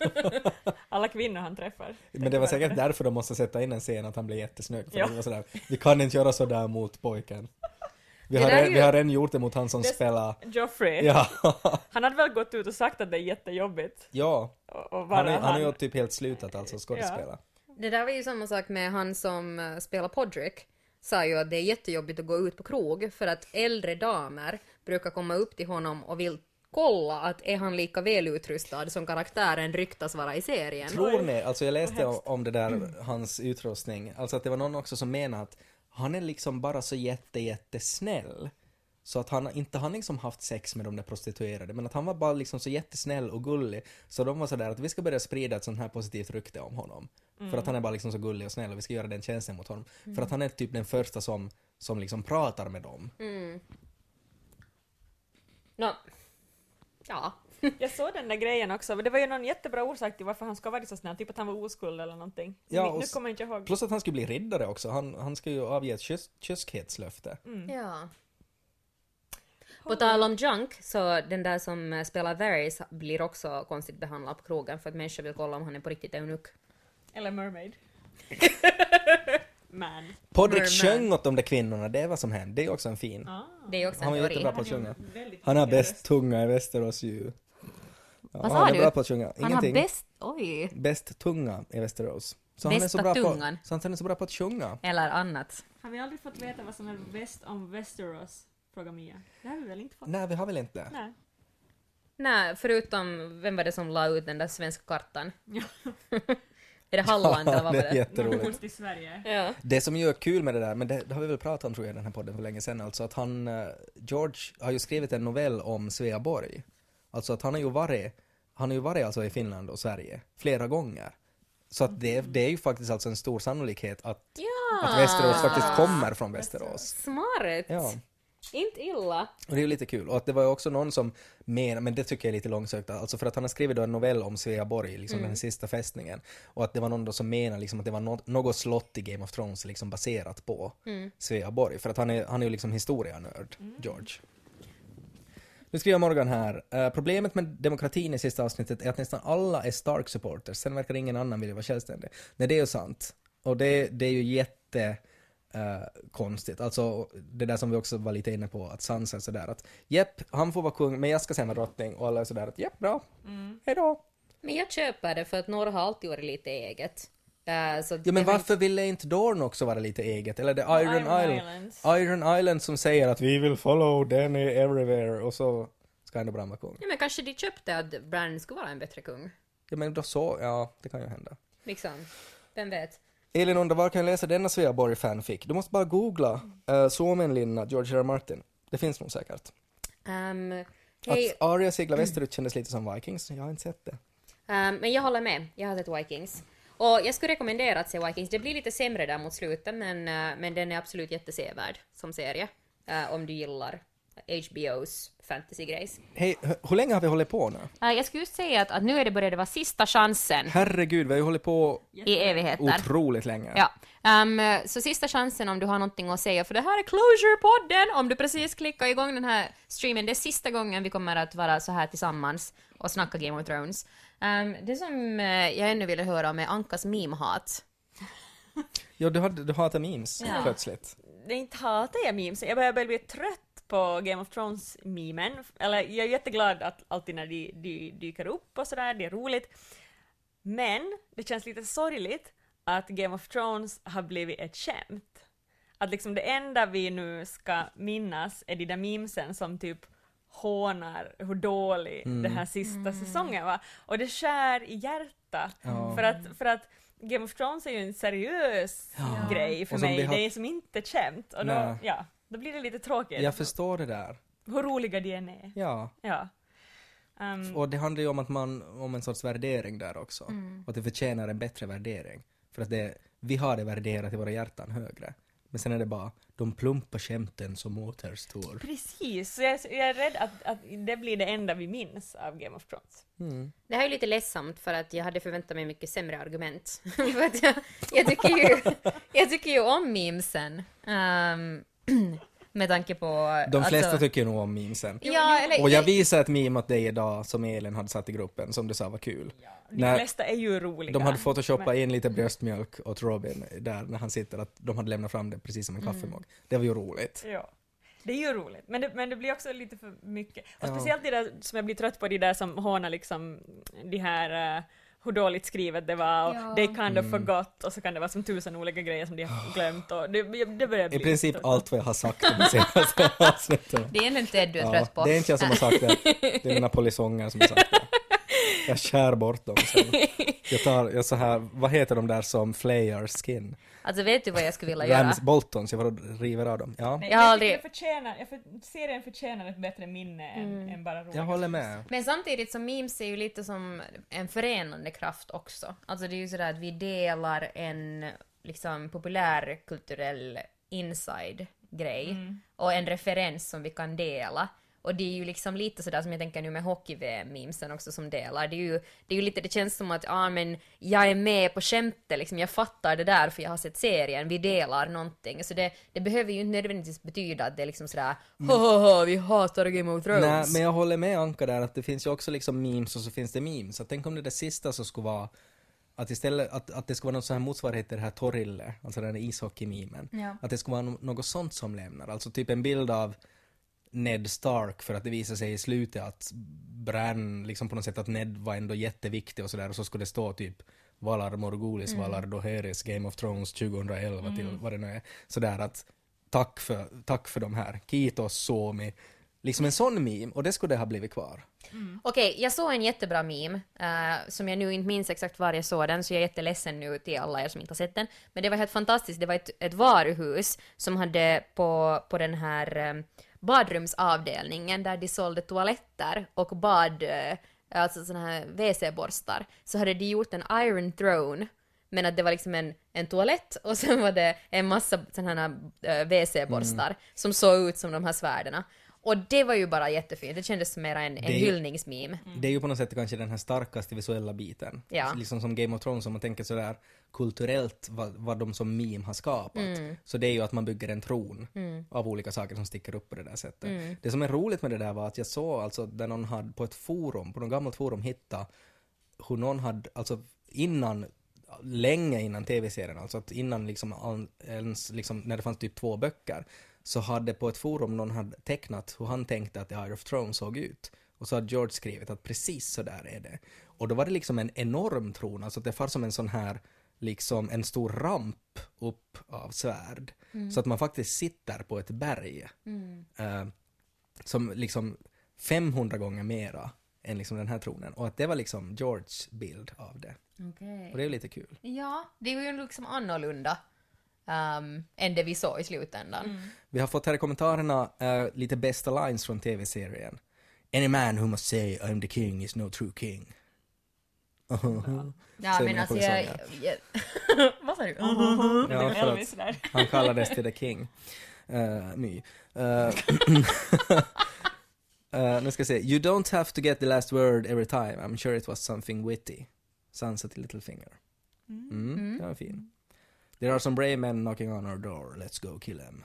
alla kvinnor han träffar. Men det var säkert därför de måste sätta in en scen att han blev jättesnygg. För Ja. det var sådär, vi kan inte göra sådär mot pojken. Vi har, ju- vi har redan gjort det mot han som Det- spelar... Joffrey, Ja, han hade väl gått ut och sagt att det är jättejobbigt ja. att vara Han, är, han har ju typ helt slutat alltså skådespela. Det där var ju samma sak med han som eh, spelar Podrick. Sa ju att det är jättejobbigt att gå ut på krog för att äldre damer brukar komma upp till honom och vill kolla att är han lika välutrustad som karaktären ryktas vara i serien. Tror ni, alltså jag läste om, om det där, hans utrustning, alltså att det var någon också som menade att han är liksom bara så jätte, jättesnäll. Så att han inte han liksom haft sex med de där prostituerade, men att han var bara liksom så jättesnäll och gullig. Så de var sådär att vi ska börja sprida ett sånt här positivt rykte om honom. För att han är bara liksom så gullig och snäll och vi ska göra den tjänsten mot honom. För att han är typ den första som, som liksom pratar med dem. Nå, ja. Jag såg den där grejen också, men det var ju någon jättebra orsak till varför han ska vara så snäll, typ att han var oskuld eller någonting. Ja, nu, nu kommer jag inte ihåg. Plus att han skulle bli riddare också, han, han ska ju avge ett kyskhetslöfte. ja. På tal om junk, så den där som eh, spelar Varys blir också konstigt behandlad på krogen för att människor vill kolla om han är på riktigt eunuck. Eller Mermaid. Man. Podrick Merman. sjöng åt de där kvinnorna, det är vad som hände. Det är också en fin. Ah. Det är också Han en var teori. jättebra på att sjunga. Han har bäst tunga i Västerås ju. Ja, Vad sa han är du? bra på att sjunga. Han har Ingenting. bäst... Oj. Bäst tunga i Västerås. Så han, är så Bästa bra på, tungan. så han är så bra på att sjunga. Eller annat. Har vi aldrig fått veta vad som är bäst om Västerås? Frågar Mia. Det har vi väl inte fått? Nej, vi har väl inte. Nej. Nej, förutom, vem var det som la ut den där svenska kartan? är det Halland eller vad det var är det? jätteroligt. Nordkust i Sverige. Ja. Det som ju är kul med det där, men det, det har vi väl pratat om tror jag i den här podden för länge sedan, alltså att han, eh, George har ju skrivit en novell om Sveaborg. Alltså att han har ju varit, han har ju varit alltså i Finland och Sverige flera gånger. Så att det, det är ju faktiskt alltså en stor sannolikhet att, ja. att Västerås faktiskt kommer från Västerås. Smart! Ja. Inte illa. Och det är ju lite kul. Och att det var ju också någon som menar, men det tycker jag är lite långsökt, alltså för att han har skrivit då en novell om Sveaborg, liksom den sista fästningen. Och att det var någon då som menar liksom att det var något, något slott i Game of Thrones liksom baserat på Sveaborg. För att han är, han är ju liksom historianörd, George. Nu skriver Morgan här, eh, problemet med demokratin i sista avsnittet är att nästan alla är Stark-supporters, sen verkar ingen annan vilja vara självständig. Nej, det är ju sant. Och det, det är ju jätte eh, konstigt. Alltså det där som vi också var lite inne på, att Sansa är sådär att jepp, han får vara kung, men jag ska sen vara drottning. Och alla är sådär att jepp, bra, hejdå. Men jag köper det för att några har alltid varit lite eget. Så Ja men var varför ville inte Dorn också vara lite eget? Eller det Iron, Iron Island. Islands. Iron Island som säger att vi vill follow Danny everywhere och så ska ändå Bran vara kung. Ja, men kanske de köpte att Bran skulle vara en bättre kung. Ja men då så, ja det kan ju hända. Liksom. Vem vet? Elin undrar var kan jag läsa denna Sveaborg fanfic? Du måste bara googla uh, Suomenlinna, George R. R. Martin. Det finns nog säkert. Um, hej, Att Arya seglar västerut kändes lite som Vikings, jag har inte sett det. ehm, men jag håller med. Jag har sett Vikings. Och jag skulle rekommendera att se Vikings. Det blir lite sämre där mot slutet men, eh, men den är absolut jättesevärd som serie. eh, om du gillar HBOs fantasy-grejs. Hej, hur länge har vi hållit på nu? Uh, jag skulle just säga att, att nu är det började vara sista chansen Herregud, vi har ju hållit på i evigheter. otroligt länge. Ja. Ehm, så sista chansen om du har någonting att säga, för det här är Closure-podden! Om du precis klickar igång den här streamen, det är sista gången vi kommer att vara så här tillsammans och snacka Game of Thrones. Ehm, det som eh, jag ännu ville höra om är Ankas meme-hat. Ja, du, du hatar memes Ja. plötsligt. Det är inte hatar jag memes, jag börjar bli trött på Game of Thrones-memen. Eller jag är jätteglad att alltid när de, de dyker upp och sådär, det är roligt. Men det känns lite sorgligt att Game of Thrones har blivit ett skämt. Att liksom det enda vi nu ska minnas är de där memesen som typ hånar hur dålig den här sista säsongen var. Och det skär i hjärtat. Ja. För, att, för att Game of Thrones är ju en seriös grej för mig, har- det är som inte ett skämt. Och då, ja, då blir det lite tråkigt. Jag förstår det där. Hur roliga de än är. Ja. Ja. Um, Och det handlar ju om att man, om en sorts värdering där också. Och att det förtjänar en bättre värdering. För att det, vi har det värderat i våra hjärtan högre. Men sen är det bara de plumpa skämten som återstår. precis, så jag, jag är rädd att, att det blir det enda vi minns av Game of Thrones. Det här är ju lite ledsamt för att jag hade förväntat mig mycket sämre argument. för att jag, jag, tycker ju, jag tycker ju om memesen. Um, med tanke på... De flesta alltså, tycker nog om memesen. Ja, eller, Och jag visade ett meme åt dig idag som Elin hade satt i gruppen, som du sa var kul. De När flesta är ju roliga. de hade photoshoppat Men- in lite bröstmjölk åt Robin där när han sitter, att de hade lämnat fram det precis som en kaffemugg. Det var ju roligt. Ja. Det är ju roligt, men det, men det blir också lite för mycket. Och Ja. speciellt det där som jag blir trött på, de där som hånar liksom de här uh, hur dåligt skrivet det var och Ja. they kind Mm. of forgot och så kan det vara som tusen olika grejer som de har glömt och det, det börjar bli I princip trött. allt vad jag har sagt de senaste avsnitten. Det är ändå Ted du är trött på. det är inte jag som har sagt det. Det är mina polisonger som har sagt det. Jag skär bort dem sen. Jag tar, jag så här, vad heter de där som flayar skin? Alltså vet du vad jag skulle vilja göra? Rams Boltons, jag var river av dem. Ja, Nej, Jag jag aldrig- det förtjänar, jag för, serien förtjänar ett bättre minne än, än bara roliga jag håller med. Men samtidigt så memes är ju lite som en förenande kraft också. Alltså det är ju sådär att vi delar en liksom populärkulturell inside-grej och en referens som vi kan dela. Och det är ju liksom lite sådär som jag tänker nu med hockey-VM-memesen också som delar. Det är ju, det är ju lite, det känns som att, ja men jag är med på skämtet liksom, jag fattar det där för jag har sett serien, vi delar någonting. Så det, det behöver ju inte nödvändigtvis betyda att det är liksom sådär, ha vi hatar Game of Thrones. Nej, men jag håller med Anka där att det finns ju också liksom memes och så finns det memes. Så tänk om det där sista så skulle vara att istället, att, att det skulle vara någon sån här motsvarighet till det här Torille, alltså den här ishockey-memen. Ja. Att det skulle vara no- något sånt som lämnar, alltså typ en bild av Ned Stark för att det visar sig i slutet att Bran, liksom på något sätt att Ned var ändå jätteviktig och sådär och så skulle det stå typ Valar Morgulis, Mm. Valar Doheris, Game of Thrones 2011 till vad det nu är. Sådär att tack för, tack för de här, Kitos, Suomi, liksom en sån meme och det skulle det ha blivit kvar. Okej, jag såg en jättebra meme, eh, som jag nu inte minns exakt var jag såg den, så jag är jätteledsen nu till alla er som inte har sett den. Men det var helt fantastiskt, det var ett, ett varuhus som hade på, på den här eh, badrumsavdelningen där de sålde toaletter och bad, eh, alltså såna här WC-borstar, så hade de gjort en Iron Throne men att det var liksom en, en toalett och sen var det en massa sådana här äh, WC-borstar som såg ut som de här svärdena. Och det var ju bara jättefint, det kändes som mera en, en Det- hyllningsmeme. Det är ju på något sätt kanske den här starkaste visuella biten. Ja. Liksom som Game of Thrones om man tänker sådär kulturellt vad, vad de som meme har skapat. Mm. Så det är ju att man bygger en tron av olika saker som sticker upp på det där sättet. Mm. Det som är roligt med det där var att jag såg alltså där någon hade på ett forum, på något gammalt forum hitta hur någon hade, alltså innan länge innan tv-serien, alltså att innan liksom ens, liksom, när det fanns typ två böcker, så hade på ett forum någon hade tecknat hur han tänkte att The Eye of Throne såg ut. Och så hade George skrivit att precis så där är det. Och då var det liksom en enorm tron, alltså att det var som en sån här, liksom en stor ramp upp av svärd. Så att man faktiskt sitter på ett berg. eh, som liksom 500 gånger mera än liksom den här tronen. Och att det var liksom Georges bild av det. Okej. Och det är lite kul. Ja, det är ju liksom annorlunda um, än det vi såg i slutändan. Vi har fått här i kommentarerna eh, lite bästa lines från tv-serien. Any man who must say I'm the king is no true king. Ja, Säger men mina alltså jag... polisonger. jag vad sa du? Ja, för att han kallades till the king. Uh, my. Uh, uh, nu ska jag se. You don't have to get the last word every time. I'm sure it was something witty. Sansa till Littlefinger. Mm, det var fin. There are some brave men knocking on our door. Let's go kill them.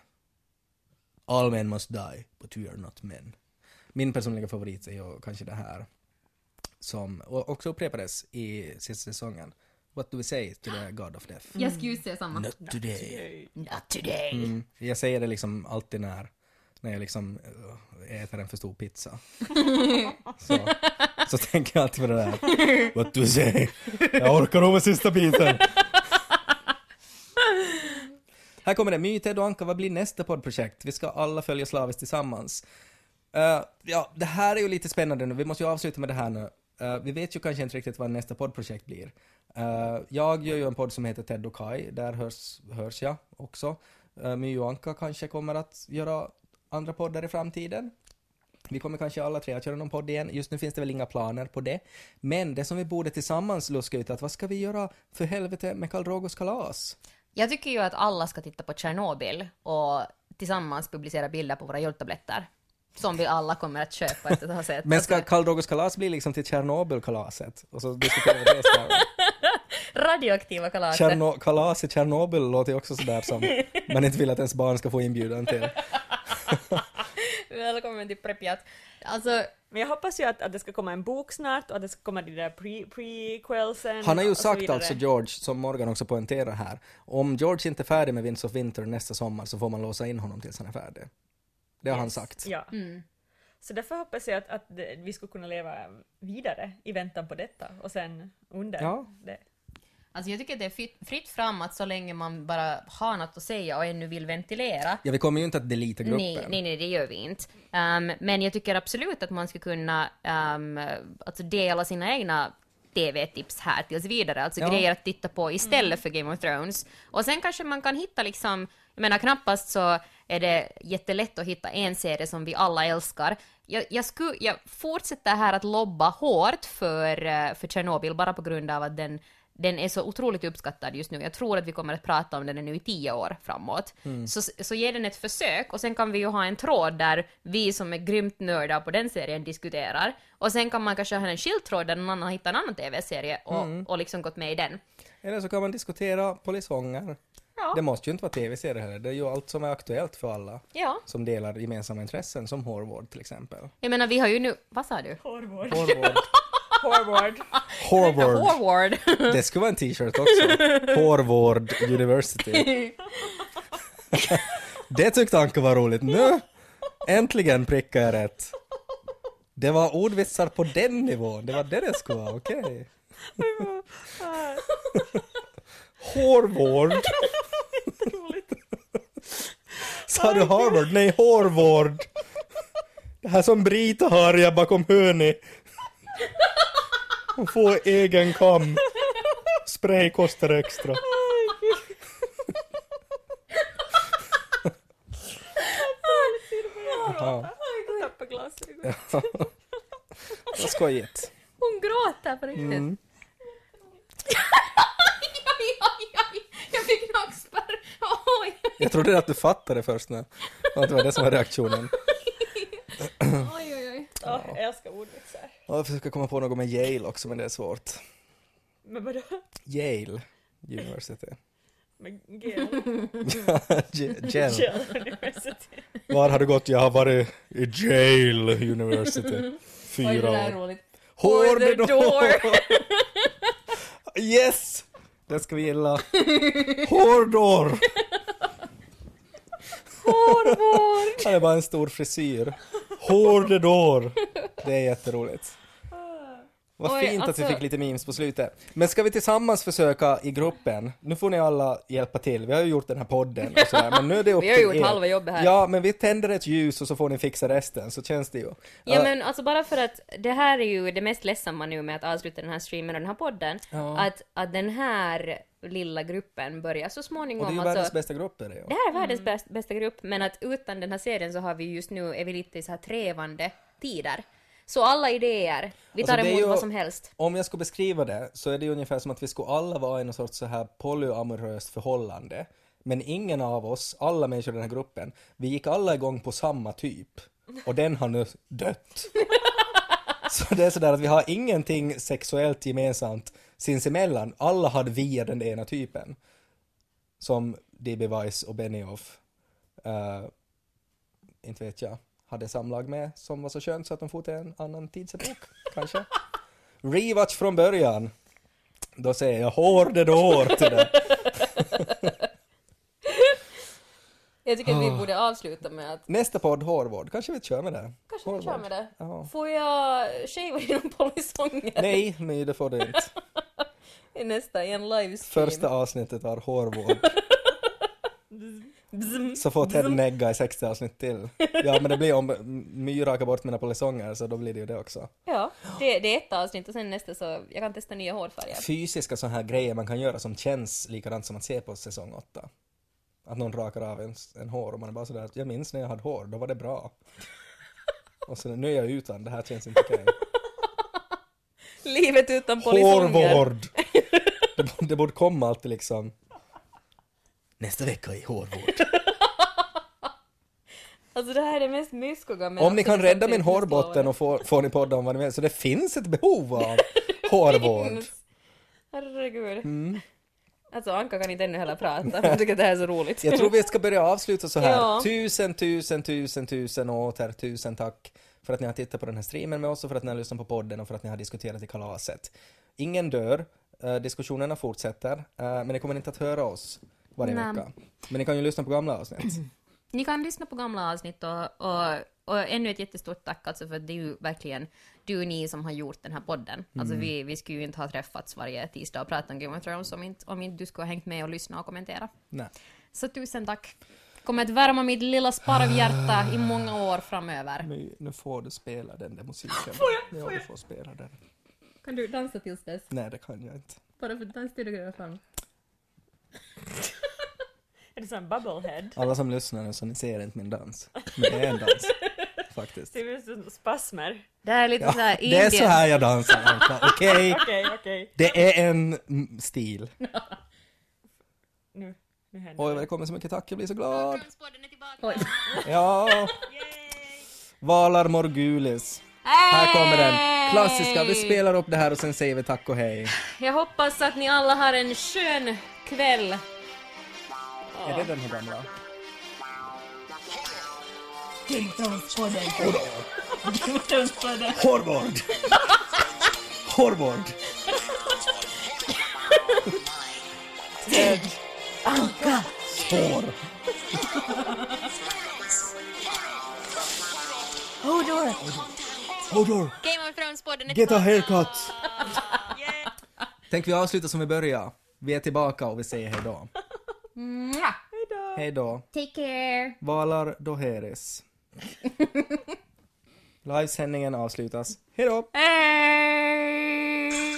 All men must die, but we are not men. Min personliga favorit är ju kanske det här som också upprepades i sista säsongen. What do we say to the God of Death? Jag skulle ju säga samma. Not today. Not today. Mm. Jag säger det liksom alltid när, när jag liksom äh, äter en för stor pizza. så, så tänker jag alltid på det där. What do you say? Jag orkar nog med sista biten. Här kommer det. My, Ted och Anka, vad blir nästa poddprojekt? Vi ska alla följa slaviskt tillsammans. Uh, ja, det här är ju lite spännande nu. Vi måste ju avsluta med det här nu. Uh, vi vet ju kanske inte riktigt vad nästa poddprojekt blir. Uh, jag gör ju en podd som heter Ted och Kai. Där hörs, hörs jag också. Uh, My och Anka kanske kommer att göra andra poddar i framtiden. Vi kommer kanske alla tre att göra någon podd igen. Just nu finns det väl inga planer på det. Men det som vi borde tillsammans luska ut att vad ska vi göra för helvete med Karl Rogos kalas? Jag tycker ju att alla ska titta på Tjernobyl och tillsammans publicera bilder på våra jodtabletter. Som vi alla kommer att köpa efter att ha sett. Men ska Alltså, Karl Drogos kalas bli liksom till Tjernobylkalaset? Och så diskuterar vi det istället. radioaktiva kalaset. Tjerno- kalas i Tjernobyl låter ju också sådär som man inte vill att ens barn ska få inbjudan till. Välkommen till Pripyat. Alltså, Men jag hoppas ju att, att det ska komma en bok snart och att det ska komma de där pre prequelsen Han har ju sagt alltså George, som Morgan också poängterar här, om George inte är färdig med Winds of Winter nästa sommar så får man låsa in honom tills han är färdig. Det har han Yes. sagt. Ja. mm. Så därför hoppas jag att, att vi skulle kunna leva vidare i väntan på detta och sen under Ja. det. Alltså jag tycker att det är fritt, fram att så länge man bara har något att säga och ännu vill ventilera. Ja, vi kommer ju inte att delita gruppen. Nej, nej, nej, det gör vi inte. Ehm, men jag tycker absolut att man ska kunna um, alltså dela sina egna TV-tips här tills vidare, alltså Ja. grejer att titta på istället för Game of Thrones. Och sen kanske man kan hitta liksom, jag menar knappast så är det jättelätt att hitta en serie som vi alla älskar. Jag, jag, skulle, jag fortsätter här att lobba hårt för, eh, för Chernobyl bara på grund av att den den är så otroligt uppskattad just nu. Jag tror att vi kommer att prata om den nu i tio år framåt. Så, så ge den ett försök och sen kan vi ju ha en tråd där vi som är grymt nördar på den serien diskuterar. Och sen kan man kanske ha en skild tråd där någon annan har hittat en annan TV-serie och, och liksom gått med i den. Eller så kan man diskutera polisonger. Ja. Det måste ju inte vara tv-serier heller, det är ju allt som är aktuellt för alla Ja. som delar gemensamma intressen, som Horvard till exempel. Jag menar, vi har ju nu... Vad sa du? Horvard. Horvard. Horvard. Horvard. Det skulle vara en t-shirt också. Horvard University. Det tyckte Anka var roligt. Nu! Äntligen prickade jag rätt. Det var ordvitsar på den nivån, det var det det skulle vara, okej. Horvard. Sa du Harvard? Nej, Horvard. Det här som Brita har jag bakom hörni. Hon får egen kam. Spray kostar extra. Jag tappade glasögon. vad skojigt. Hon gråter på riktigt. Mm. Jag fick nackspärr. Oj. Jag trodde att du fattade först nu. Och att det var det som var reaktionen. oj, oj, oj. Åh, jag älskar ordvitsar. Och jag försöker komma på något med Yale också, men det är svårt. Men vadå? Yale University. Med Gale? J- Yale. Gale University. Var har du gått? Jag har varit i Yale University. Oj, det Fyra där är år. roligt. Hård the door. Yes! Det ska vi gilla. Hårdår! Hårvård. Han är bara en stor frisyr. Hårdår! Det är jätteroligt. Vad Oj, fint att vi alltså- fick lite memes på slutet. Men ska vi tillsammans försöka i gruppen, nu får ni alla hjälpa till, vi har ju gjort den här podden och sådär, men nu är det upp Vi har till gjort er. halva jobbet här. Ja, men vi tänder ett ljus och så får ni fixa resten, så känns det ju. Ja Uh, men alltså bara för att det här är ju det mest ledsamma nu med att avsluta den här streamen och den här podden. Ja. Att, att den här lilla gruppen börjar så och småningom det är ju alltså, världens bästa grupp är det ju. Det här är världens bäst, bästa grupp, men att utan den här serien så har vi just nu, är vi lite i så här trevande tider. Så alla idéer, vi Alltså, tar är emot ju- vad som helst. Om jag ska beskriva det så är det ju ungefär som att vi skulle alla vara i någon sorts så här polyamoröst förhållande. Men ingen av oss, alla människor i den här gruppen, vi gick alla igång på samma typ. Och den har nu dött. Så det är sådär att vi har ingenting sexuellt gemensamt sinsemellan. Alla hade via den ena typen. Som D.B. Weiss och Benioff, uh, inte vet jag, hade samlag med som var så skönt så att de for till en annan tidsepok, kanske. Rewatch från början. Då säger jag hårde dår till det. Jag tycker att vi borde avsluta med att Nästa podd, hårvård. Kanske vi kör med det. kanske vi kör Hårvård. med det. Ja. Får jag shava genom polisonger Nej, men det får du inte. i nästa, i en livestream? Första avsnittet var hårvård. Så får Ted negga i 60 avsnitt till. Ja, men det blir om My rakar bort mina polisonger så då blir det ju det också. Ja, det, det är ett avsnitt och sen nästa så jag kan testa nya hårfärger. Fysiska sådana här grejer man kan göra som känns likadant som att se på säsong 8. Att någon rakar av en, en hår och man är bara sådär att jag minns när jag hade hår, då var det bra. Och så nu är jag utan, det här känns inte okej. Livet utan polisonger. Hårvård! Det, borde- det borde komma alltid liksom. Nästa vecka i hårvård. Alltså det här är det mest myskoga men Om ni kan rädda min hårbotten och får, får ni podda om vad ni vill. Så det finns ett behov av hårvård. Herregud. Mm. Alltså Anka kan inte ännu heller prata. Jag tycker att det här är så roligt. Jag tror vi ska börja avsluta så här. Ja. Tusen, tusen, tusen, tusen och åter tusen tack för att ni har tittat på den här streamen med oss och för att ni har lyssnat på podden och för att ni har diskuterat i kalaset. Ingen dör, eh, diskussionerna fortsätter, eh, men ni kommer inte att höra oss varje Nej. vecka. Men ni kan ju lyssna på gamla avsnitt. Ni kan lyssna på gamla avsnitt och, och, och ännu ett jättestort tack alltså för det är ju verkligen du och ni som har gjort den här podden. Alltså Mm. vi, vi skulle ju inte ha träffats varje tisdag och pratat om Game of Thrones om inte, om inte du skulle ha hängt med och lyssnat och kommenterat. Nej. Så tusen tack. Kommer att värma mitt lilla sparvhjärta i många år framöver. Nu, nu får du spela den där musiken. Får jag? Ja, du får spela den. Kan du dansa tills dess? Nej, det kan jag inte. Bara för dansstudiografan. Är det sån bubblehead? Alla som lyssnar nu så ni ser inte min dans. Men det är en dans. Faktiskt. Ser ut som spasmer? Det här är lite Ja, såhär det är så här jag dansar. Okej? Okej, okej. Det är en stil. Nu, nu händer Oj, vad det kommer så mycket tack, jag blir så glad. Oj. Ja. Valar Morgulis. Här kommer den. Klassiska, vi spelar upp det här och sen säger vi tack och hej. Jag hoppas att ni alla har en skön kväll. Är det den här gamla? Hårvård! Hårvård! Anka! Hår! Hodor! Game of Thrones-podden är Get a haircut! Tänk vi avslutar som vi börjar. Vi är tillbaka och vi säger hej då. Mwah! Hej då. Take care! Valar Doheris. Livesändningen avslutas. Hej då! Hej!